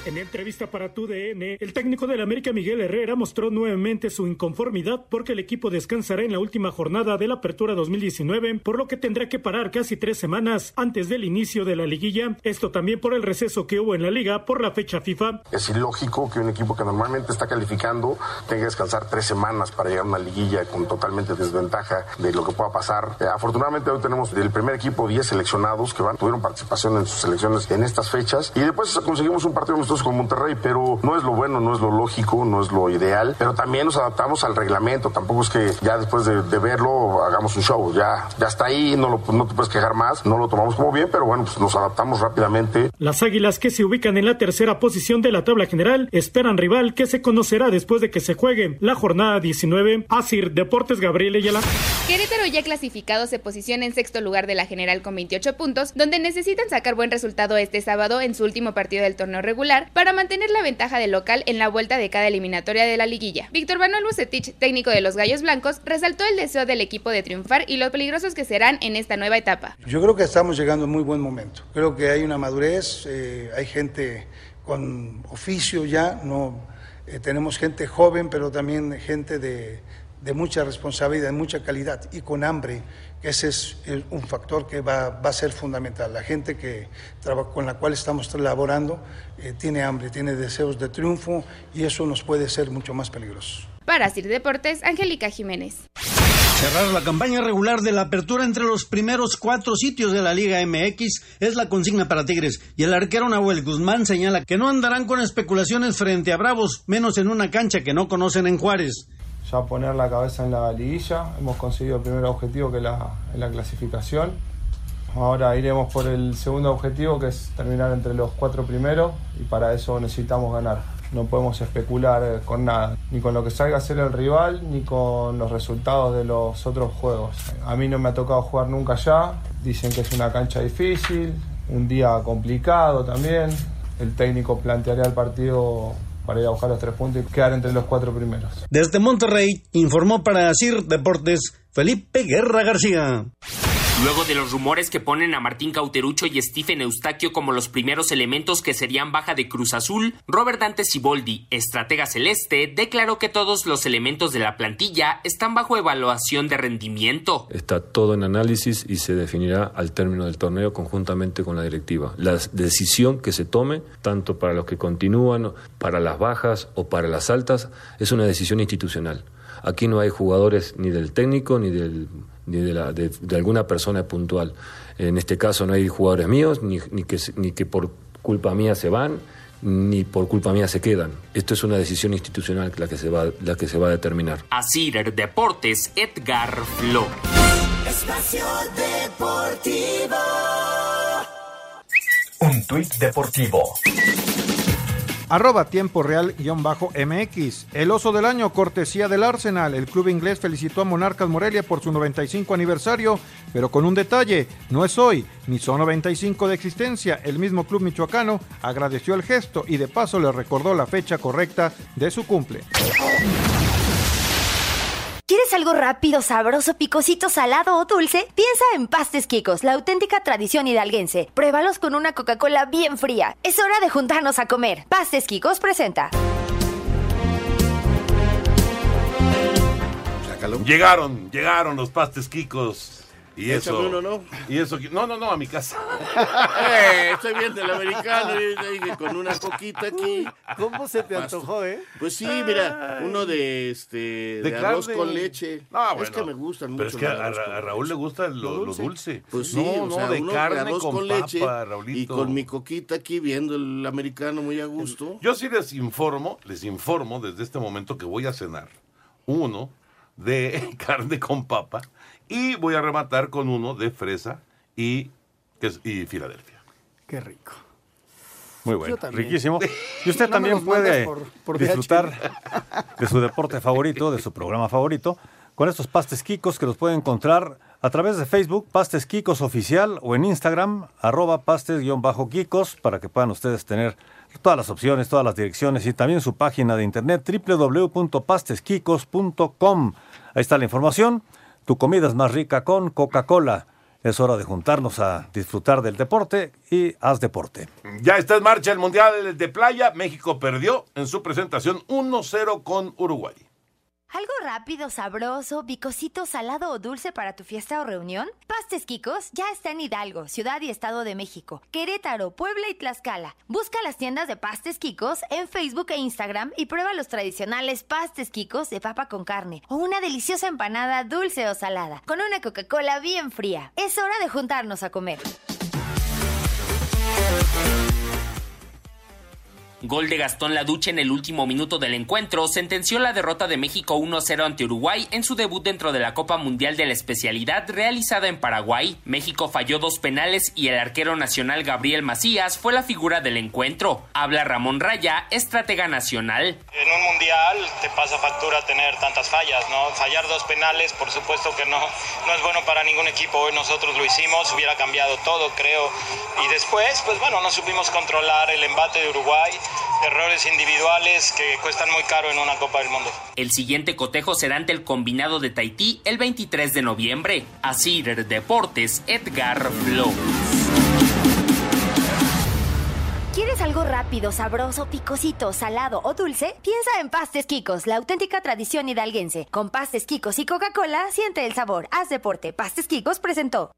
Speaker 23: En entrevista para TUDN, el técnico del América Miguel Herrera mostró nuevamente su inconformidad porque el equipo descansará en la última jornada de la Apertura 2019, por lo que tendrá que parar casi tres semanas antes del inicio de la liguilla. Esto también por el receso que hubo en la liga por la fecha FIFA.
Speaker 24: Es ilógico que un equipo que normalmente está calificando tenga que descansar tres semanas para llegar a una liguilla con totalmente desventaja de lo que pueda pasar. Eh, afortunadamente hoy tenemos del primer equipo 10 seleccionados que van, tuvieron participación en sus selecciones en estas fechas y después conseguimos un partido amistoso con Monterrey, pero no es lo bueno, no es lo lógico, no es lo ideal, pero también nos adaptamos al reglamento, tampoco es que ya después de, de verlo hagamos un show, ya, ya está ahí, no, lo, no te puedes quejar más, no lo tomamos como bien, pero bueno, pues nos adaptamos rápidamente.
Speaker 23: Las Águilas que se ubican en la tercera posición de la tabla general esperan rival que se conocerá después de que se juegue la jornada 19. Asir Deportes Gabriel Ayala.
Speaker 25: Querétaro ya clasificado se posiciona en sexto lugar de la general con 28 puntos, donde necesitan sacar buen resultado este sábado en su último partido del torneo regular para mantener la ventaja del local en la vuelta de cada eliminatoria de la liguilla. Víctor Manuel Bucetich, técnico de los Gallos Blancos, resaltó el deseo del equipo de triunfar y lo peligrosos que serán en esta nueva etapa.
Speaker 26: Yo creo que estamos llegando a muy buen momento. Creo que hay una madurez, eh, hay gente con oficio ya, no eh, tenemos gente joven, pero también gente de, de mucha responsabilidad, de mucha calidad y con hambre, que ese es eh, un factor que va, va a ser fundamental. La gente que traba- con la cual estamos laborando eh, tiene hambre, tiene deseos de triunfo y eso nos puede ser mucho más peligroso.
Speaker 25: Para Asir Deportes, Angélica Jiménez.
Speaker 27: Cerrar la campaña regular de la apertura entre los primeros cuatro sitios de la Liga MX es la consigna para Tigres y el arquero Nahuel Guzmán señala que no andarán con especulaciones frente a Bravos, menos en una cancha que no conocen en Juárez.
Speaker 28: Ya poner la cabeza en la liguilla. Hemos conseguido el primer objetivo que es la, la clasificación. Ahora iremos por el segundo objetivo que es terminar entre los cuatro primeros y para eso necesitamos ganar. No podemos especular eh, con nada, ni con lo que salga a ser el rival, ni con los resultados de los otros juegos. A mí no me ha tocado jugar nunca allá, dicen que es una cancha difícil, un día complicado también. El técnico plantearía el partido para ir a buscar los tres puntos y quedar entre los cuatro primeros.
Speaker 27: Desde Monterrey informó para CIR Deportes Felipe Guerra García.
Speaker 29: Luego de los rumores que ponen a Martín Cauterucho y Stephen Eustaquio como los primeros elementos que serían baja de Cruz Azul, Robert Dante Siboldi, estratega celeste, declaró que todos los elementos de la plantilla están bajo evaluación de rendimiento.
Speaker 30: Está todo en análisis y se definirá al término del torneo conjuntamente con la directiva. La decisión que se tome, tanto para los que continúan, para las bajas o para las altas, es una decisión institucional. Aquí no hay jugadores ni del técnico ni del de, la, de, de, alguna persona puntual. En este caso no hay jugadores míos, ni, ni, que, ni que por culpa mía se van, ni por culpa mía se quedan. Esto es una decisión institucional la que se va, la que se va a determinar.
Speaker 29: Asir Deportes, Edgar Flores.
Speaker 19: Espacio Deportivo.
Speaker 6: Un tuit deportivo.
Speaker 1: Arroba tiempo real guion bajo MX. El oso del año, cortesía del Arsenal. El club inglés felicitó a Monarcas Morelia por su 95 aniversario, pero con un detalle, no es hoy, ni son 95 de existencia. El mismo club michoacano agradeció el gesto y de paso le recordó la fecha correcta de su cumple.
Speaker 31: ¿Quieres algo rápido, sabroso, picosito, salado o dulce? Piensa en Pastes Quicos, la auténtica tradición hidalguense. Pruébalos con una Coca-Cola bien fría. Es hora de juntarnos a comer. Pastes Quicos presenta.
Speaker 7: Llegaron, llegaron los pastes Kikos. Y eso.
Speaker 8: Uno, ¿no?
Speaker 7: Y eso. No, no, no, a mi casa.
Speaker 8: eh, estoy viendo el americano y, con una coquita aquí.
Speaker 9: ¿Cómo se te antojó, eh?
Speaker 8: Pues sí, mira, uno de este de, de arroz con leche.
Speaker 7: No, bueno,
Speaker 8: es que me gustan mucho.
Speaker 7: Pero es que a, a, Raúl le gusta lo, lo, dulce. lo dulce.
Speaker 8: Pues sí,
Speaker 7: no,
Speaker 8: o sea,
Speaker 7: no, de
Speaker 8: uno
Speaker 7: carne
Speaker 8: de arroz
Speaker 7: con,
Speaker 8: con
Speaker 7: papa,
Speaker 8: leche
Speaker 7: Raulito.
Speaker 8: y con mi coquita aquí viendo el americano muy a gusto.
Speaker 7: Yo sí les informo, les informo desde este momento que voy a cenar uno de carne con papa y voy a rematar con uno de fresa y, y Filadelfia.
Speaker 9: Qué rico.
Speaker 11: Muy bueno, riquísimo. Y usted no también puede por, por disfrutar de su deporte favorito, de su programa favorito, con estos pastes Kikos que los puede encontrar a través de Facebook, Pastes Kikos Oficial, o en Instagram, arroba pastes-kikos, para que puedan ustedes tener todas las opciones, todas las direcciones y también su página de internet www.pasteskikos.com. Ahí está la información. Tu comida es más rica con Coca-Cola. Es hora de juntarnos a disfrutar del deporte y haz deporte.
Speaker 7: Ya está en marcha el Mundial de Playa. México perdió en su presentación 1-0 con Uruguay.
Speaker 31: ¿Algo rápido, sabroso, picosito, salado o dulce para tu fiesta o reunión? Pastes Quicos ya está en Hidalgo, Ciudad y Estado de México, Querétaro, Puebla y Tlaxcala. Busca las tiendas de Pastes Quicos en Facebook e Instagram y prueba los tradicionales Pastes Quicos de papa con carne o una deliciosa empanada dulce o salada con una Coca-Cola bien fría. Es hora de juntarnos a comer.
Speaker 29: Gol de Gastón Laduche en el último minuto del encuentro sentenció la derrota de México 1-0 ante Uruguay en su debut dentro de la Copa Mundial de la Especialidad realizada en Paraguay. México falló dos penales y el arquero nacional Gabriel Macías fue la figura del encuentro. Habla Ramón Raya, estratega nacional.
Speaker 32: En un mundial te pasa factura tener tantas fallas, ¿no? Fallar dos penales, por supuesto que no, no es bueno para ningún equipo. Hoy nosotros lo hicimos, hubiera cambiado todo, creo. Y después, pues bueno, no supimos controlar el embate de Uruguay errores individuales que cuestan muy caro en una Copa del Mundo.
Speaker 29: El siguiente cotejo será ante el combinado de Tahití el 23 de noviembre. Así Deportes, Edgar Flores.
Speaker 31: ¿Quieres algo rápido, sabroso, picosito, salado o dulce? Piensa en Pastes Quicos, la auténtica tradición hidalguense. Con Pastes Quicos y Coca-Cola, siente el sabor. Haz deporte. Pastes Quicos presentó.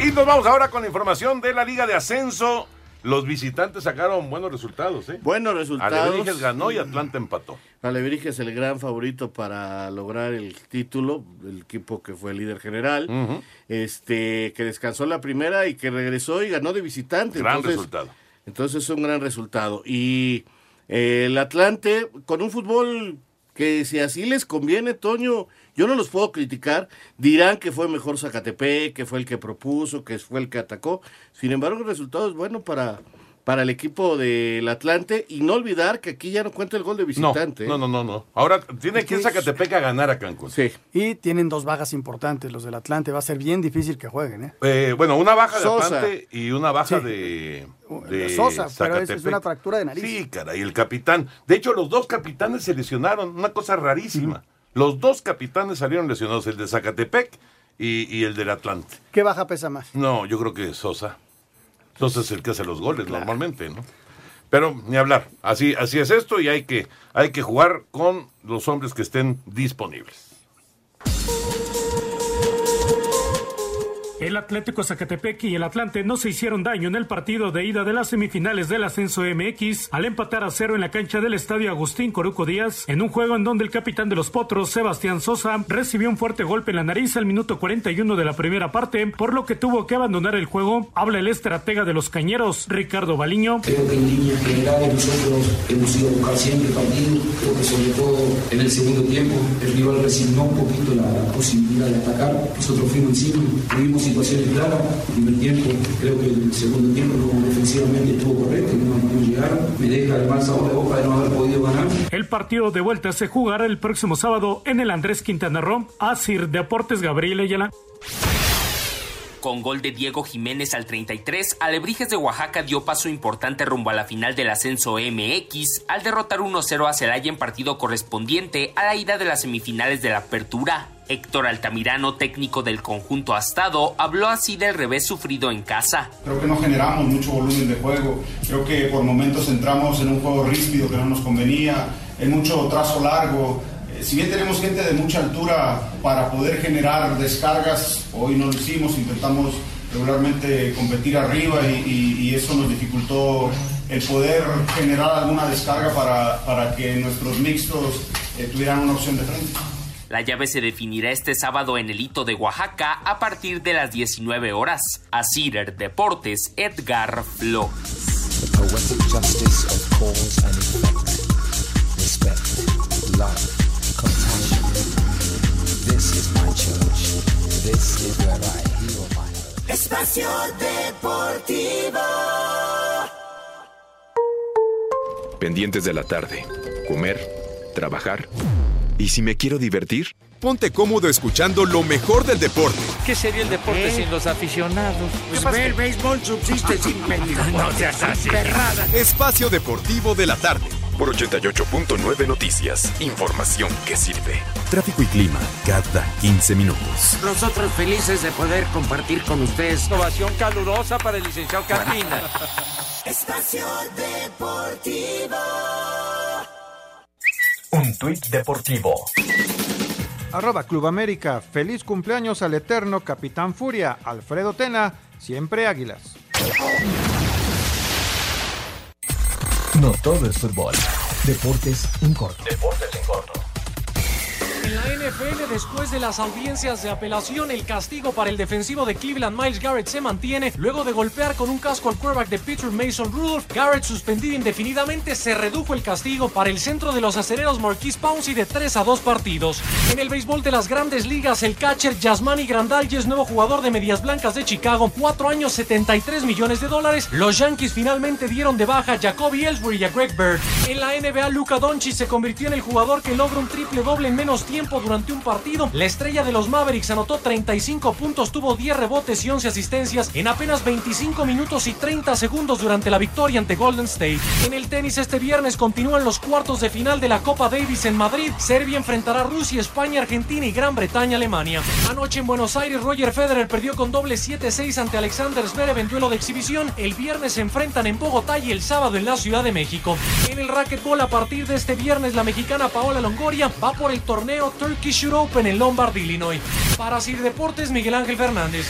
Speaker 7: Y nos vamos ahora con la información de la Liga de Ascenso. Los visitantes sacaron buenos resultados, ¿eh?
Speaker 8: Buenos resultados.
Speaker 7: Alebrijes ganó y Atlanta empató.
Speaker 8: Alebrijes es el gran favorito para lograr el título, el equipo que fue el líder general, uh -huh. este que descansó la primera y que regresó y ganó de visitante.
Speaker 7: Gran
Speaker 8: entonces,
Speaker 7: resultado.
Speaker 8: Entonces es un gran resultado. Y eh, el Atlante, con un fútbol que si así les conviene, Toño, yo no los puedo criticar, dirán que fue mejor Zacatepec, que fue el que propuso, que fue el que atacó, sin embargo el resultado es bueno para, para el equipo del Atlante y no olvidar que aquí ya no cuenta el gol de
Speaker 7: No,
Speaker 8: visitante. ¿eh?
Speaker 7: no, no, no, no. Ahora tiene que ir Zacatepec a ganar a Cancún.
Speaker 8: Sí.
Speaker 9: Y tienen dos bajas importantes los del Atlante. Va a ser bien difícil que jueguen, ¿eh?
Speaker 7: Eh, bueno, una baja de
Speaker 9: Sosa.
Speaker 7: Atlante y una baja
Speaker 9: Sí.
Speaker 7: de,
Speaker 9: De Sosa, pero es, una fractura de nariz.
Speaker 7: Sí, caray, el capitán. De hecho, los dos capitanes se lesionaron, una cosa rarísima. Los dos capitanes salieron lesionados, el de Zacatepec y, y el del Atlante.
Speaker 9: ¿Qué baja pesa más?
Speaker 7: No, yo creo que Sosa. Sosa es el que hace los goles normalmente, ¿no? Pero ni hablar, así, así es esto y hay que, hay que jugar con los hombres que estén disponibles.
Speaker 23: El Atlético Zacatepec y el Atlante no se hicieron daño en el partido de ida de las semifinales del ascenso MX al empatar a cero en la cancha del estadio Agustín Coruco Díaz en un juego en donde el capitán de los Potros, Sebastián Sosa, recibió un fuerte golpe en la nariz al minuto 41 de la primera parte, por lo que tuvo que abandonar el juego. Habla el estratega de los Cañeros, Ricardo Baliño.
Speaker 33: Creo que en líneas generales nosotros hemos ido a buscar siempre el partido. Creo sobre todo en el segundo tiempo el rival resignó un poquito la posibilidad de atacar. Encima, situaciones claras. El primer tiempo, creo que el segundo tiempo no, defensivamente estuvo correcto, no, no llegaron. Me deja el mal sabor de boca de no haber podido ganar.
Speaker 23: El partido de vuelta se jugará el próximo sábado en el Andrés Quintana Roo. Asir Deportes Gabriel Ayala.
Speaker 29: Con gol de Diego Jiménez al 33, Alebrijes de Oaxaca dio paso importante rumbo a la final del ascenso MX al derrotar 1-0 a Celaya en partido correspondiente a la ida de las semifinales de la Apertura. Héctor Altamirano, técnico del conjunto Astado, habló así del revés sufrido en casa.
Speaker 34: Creo que no generamos mucho volumen de juego. Creo que por momentos entramos en un juego ríspido que no nos convenía, en mucho trazo largo. Eh, Si bien tenemos gente de mucha altura para poder generar descargas, hoy no lo hicimos, intentamos regularmente competir arriba y, y- y eso nos dificultó el poder generar alguna descarga para, para que nuestros mixtos eh, tuvieran una opción de frente.
Speaker 29: La llave se definirá este sábado en el hito de Oaxaca a partir de las 19 horas. A Cider Deportes, Edgar Flo.
Speaker 35: The poetic justice of cause and effect. Respect, love, compassion. This is my church. This is where I heal my
Speaker 19: Espacio Deportivo.
Speaker 36: Pendientes de la tarde. Comer, trabajar. ¿Y si me quiero divertir?
Speaker 37: Ponte cómodo escuchando lo mejor del deporte.
Speaker 38: ¿Qué sería el deporte sin los aficionados?
Speaker 37: Pues
Speaker 38: pasa?
Speaker 37: ve, el
Speaker 38: béisbol subsiste sin
Speaker 37: No seas así. Espacio Deportivo de la tarde.
Speaker 36: Por 88.9 Noticias. Información que sirve.
Speaker 37: Tráfico y clima cada 15 minutos.
Speaker 38: Nosotros felices de poder compartir con ustedes. Ovación calurosa para el licenciado Carpina.
Speaker 19: Espacio Deportivo.
Speaker 6: Un tuit deportivo.
Speaker 1: Arroba Club América. Feliz cumpleaños al eterno Capitán Furia, Alfredo Tena, siempre Águilas.
Speaker 6: No todo es fútbol. Deportes en corto.
Speaker 39: Deportes en corto. En la NFL, después de las audiencias de apelación, el castigo para el defensivo de Cleveland, Miles Garrett, se mantiene. Luego de golpear con un casco al quarterback de Peter Mason Rudolph, Garrett suspendido indefinidamente, se redujo el castigo para el centro de los acereros Marquise Pouncey de 3 a 2 partidos. En el béisbol de las grandes ligas, el catcher Yasmani Grandalles, nuevo jugador de Medias Blancas de Chicago, 4 años 73 millones de dólares. Los Yankees finalmente dieron de baja a Jacoby Ellsbury y a Greg Bird. En la NBA, Luka Doncic se convirtió en el jugador que logra un triple doble en menos tiempo durante un partido. La estrella de los Mavericks anotó 35 puntos, tuvo 10 rebotes y 11 asistencias en apenas 25 minutos y 30 segundos durante la victoria ante Golden State. En el tenis este viernes continúan los cuartos de final de la Copa Davis en Madrid. Serbia enfrentará a Rusia, España, Argentina y Gran Bretaña, Alemania. Anoche en Buenos Aires, Roger Federer perdió con doble 7-6 ante Alexander Zverev en duelo de exhibición. El viernes se enfrentan en Bogotá y el sábado en la Ciudad de México. En el racquetball a partir de este viernes la mexicana Paola Longoria va por el torneo Turkish Shoot Open en Lombard, Illinois. Para Sir Deportes, Miguel Ángel Fernández.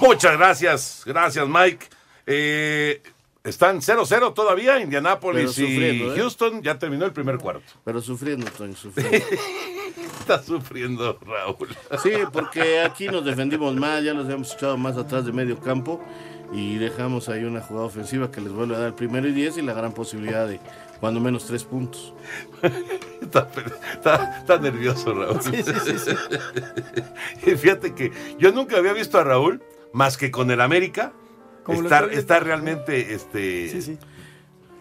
Speaker 7: Muchas gracias, gracias Mike. Eh, están 0-0 todavía, Indianápolis y
Speaker 8: ¿eh?
Speaker 7: Houston. Ya terminó el primer cuarto.
Speaker 8: Pero sufriendo, Toño, sufriendo.
Speaker 7: Está sufriendo Raúl.
Speaker 8: Sí, porque aquí nos defendimos más, ya los habíamos echado más atrás de medio campo. y dejamos ahí una jugada ofensiva que les vuelve a dar el primero y diez y la gran posibilidad de cuando menos tres puntos.
Speaker 7: está, está- está nervioso, Raúl.
Speaker 9: Sí, sí, sí, sí.
Speaker 7: Y fíjate que yo nunca había visto a Raúl más que con el América
Speaker 9: Como
Speaker 7: estar, realmente este,
Speaker 9: Sí, sí.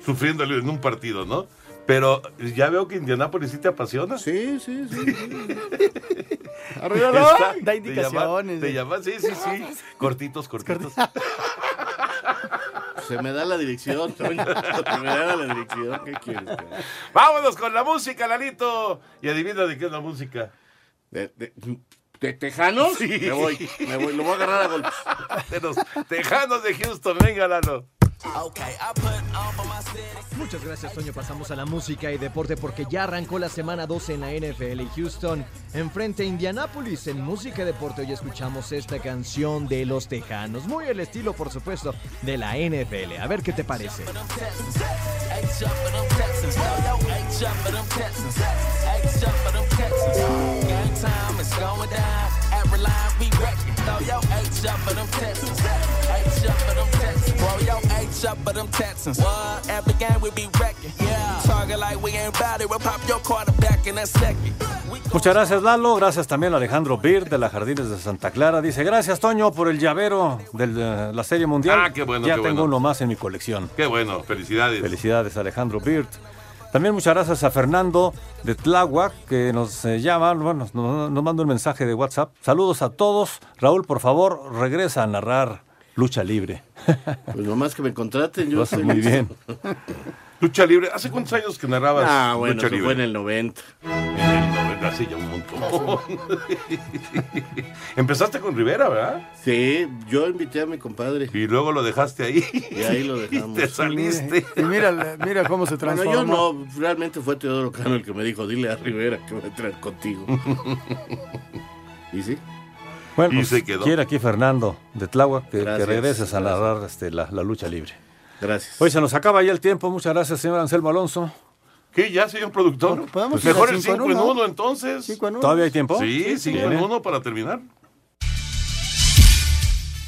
Speaker 7: sufriéndolo en un partido, ¿no? Pero ya veo que Indianápolis sí te apasiona.
Speaker 8: Sí, sí, sí.
Speaker 9: Arriba, no,
Speaker 7: Está-
Speaker 9: da indicaciones.
Speaker 7: Te llaman, sí, sí, sí. Cortitos, cortitos.
Speaker 8: Se me da la dirección, Toño. Se me da la dirección. ¿Qué quieres? cara?
Speaker 7: Vámonos con la música, Lalito. Y adivina de qué es la música.
Speaker 8: ¿De, de, de Tejanos?
Speaker 7: Sí.
Speaker 8: Me voy, me voy. Lo voy a agarrar a golpes.
Speaker 7: De los Tejanos de Houston. Venga, Lalo.
Speaker 6: Muchas gracias, Toño. Pasamos a la música y deporte porque ya arrancó la semana 12 en la NFL y Houston enfrente a Indianapolis. En música y deporte hoy escuchamos esta canción de los Tejanos. Muy el estilo, por supuesto, de la NFL. A ver qué te parece.
Speaker 11: Muchas gracias, Lalo. Gracias también a Alejandro Bir de la Jardines de Santa Clara. Dice, gracias, Toño, por el llavero de la Serie Mundial.
Speaker 7: Ah, qué bueno,
Speaker 11: Ya
Speaker 7: qué
Speaker 11: tengo
Speaker 7: bueno.
Speaker 11: uno más en mi colección.
Speaker 7: Qué bueno, felicidades.
Speaker 11: Felicidades, Alejandro Birt. También muchas gracias a Fernando de Tláhuac, que nos eh, llama, bueno, nos, nos manda un mensaje de WhatsApp. Saludos a todos. Raúl, por favor, regresa a narrar lucha libre.
Speaker 8: Pues nomás que me contraten, yo
Speaker 11: Lo haces muy bien.
Speaker 7: Lucha libre. ¿Hace cuántos años que narrabas
Speaker 8: Ah, bueno,
Speaker 7: lucha
Speaker 8: eso
Speaker 7: libre?
Speaker 8: fue en el 90.
Speaker 7: En el 90, hace ya un montón. Empezaste con Rivera, ¿verdad?
Speaker 8: Sí, yo invité a mi compadre.
Speaker 7: Y luego lo dejaste ahí.
Speaker 8: Y ahí lo
Speaker 7: Y
Speaker 8: dejamos.
Speaker 7: te saliste.
Speaker 9: Y mira, mira cómo se
Speaker 8: Bueno,
Speaker 9: transformó.
Speaker 8: yo no, realmente fue Teodoro Cano el que me dijo, dile a Rivera que va a entrar contigo. ¿Y sí?
Speaker 11: Bueno,
Speaker 7: Y
Speaker 11: pues,
Speaker 7: se quedó.
Speaker 11: quiere aquí Fernando de Tláhuac que, que regreses a
Speaker 8: gracias.
Speaker 11: narrar este, la, la lucha libre.
Speaker 8: Gracias.
Speaker 11: Hoy se nos acaba ya el tiempo. Muchas gracias, señor Anselmo Alonso.
Speaker 7: ¿Qué? ¿Ya, señor productor?
Speaker 9: ¿Podemos ir
Speaker 7: Mejor el
Speaker 9: cinco en
Speaker 7: 5 en
Speaker 9: uno?
Speaker 7: 1 entonces.
Speaker 9: Cinco en uno.
Speaker 11: ¿Todavía hay tiempo?
Speaker 7: Sí, 5 en
Speaker 11: Viene.
Speaker 7: 1 para terminar.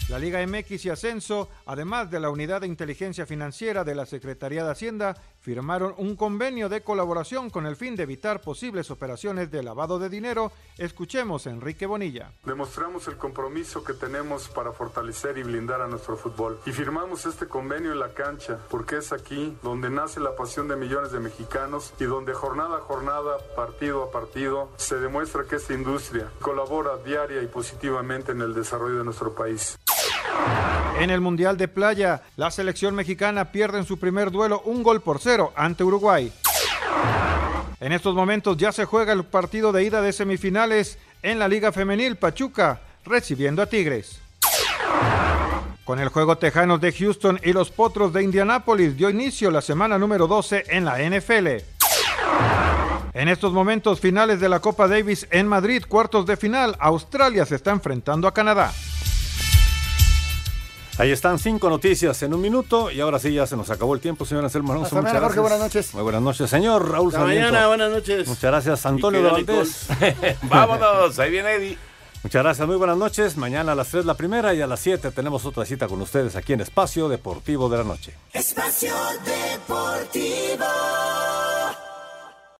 Speaker 1: La Liga MX y Ascenso, además de la Unidad de Inteligencia Financiera de la Secretaría de Hacienda, firmaron un convenio de colaboración con el fin de evitar posibles operaciones de lavado de dinero. Escuchemos a Enrique Bonilla.
Speaker 40: Demostramos el compromiso que tenemos para fortalecer y blindar a nuestro fútbol. Y firmamos este convenio en la cancha, porque es aquí donde nace la pasión de millones de mexicanos y donde jornada a jornada, partido a partido, se demuestra que esta industria colabora diaria y positivamente en el desarrollo de nuestro país.
Speaker 1: En el Mundial de Playa, la selección mexicana pierde en su primer duelo un gol por cero ante Uruguay. En estos momentos ya se juega el partido de ida de semifinales en la Liga Femenil Pachuca, recibiendo a Tigres. Con el juego Tejanos de Houston y los Potros de Indianápolis dio inicio la semana número 12 en la NFL. En estos momentos finales de la Copa Davis en Madrid, cuartos de final, Australia se está enfrentando a Canadá.
Speaker 11: Ahí están cinco noticias en un minuto y ahora sí ya se nos acabó el tiempo, señor Anselmo Alonso.
Speaker 9: Hasta
Speaker 11: Muchas
Speaker 9: mañana, Jorge, buenas noches.
Speaker 11: Muy buenas noches, señor Raúl
Speaker 8: Hasta
Speaker 11: Sarmiento.
Speaker 8: mañana, buenas noches.
Speaker 11: Muchas gracias, Antonio Valdés.
Speaker 7: Vámonos, ahí viene Eddie.
Speaker 11: Muchas gracias, muy buenas noches. Mañana a las 3 la primera y a las 7 tenemos otra cita con ustedes aquí en Espacio Deportivo de la Noche.
Speaker 19: Espacio Deportivo.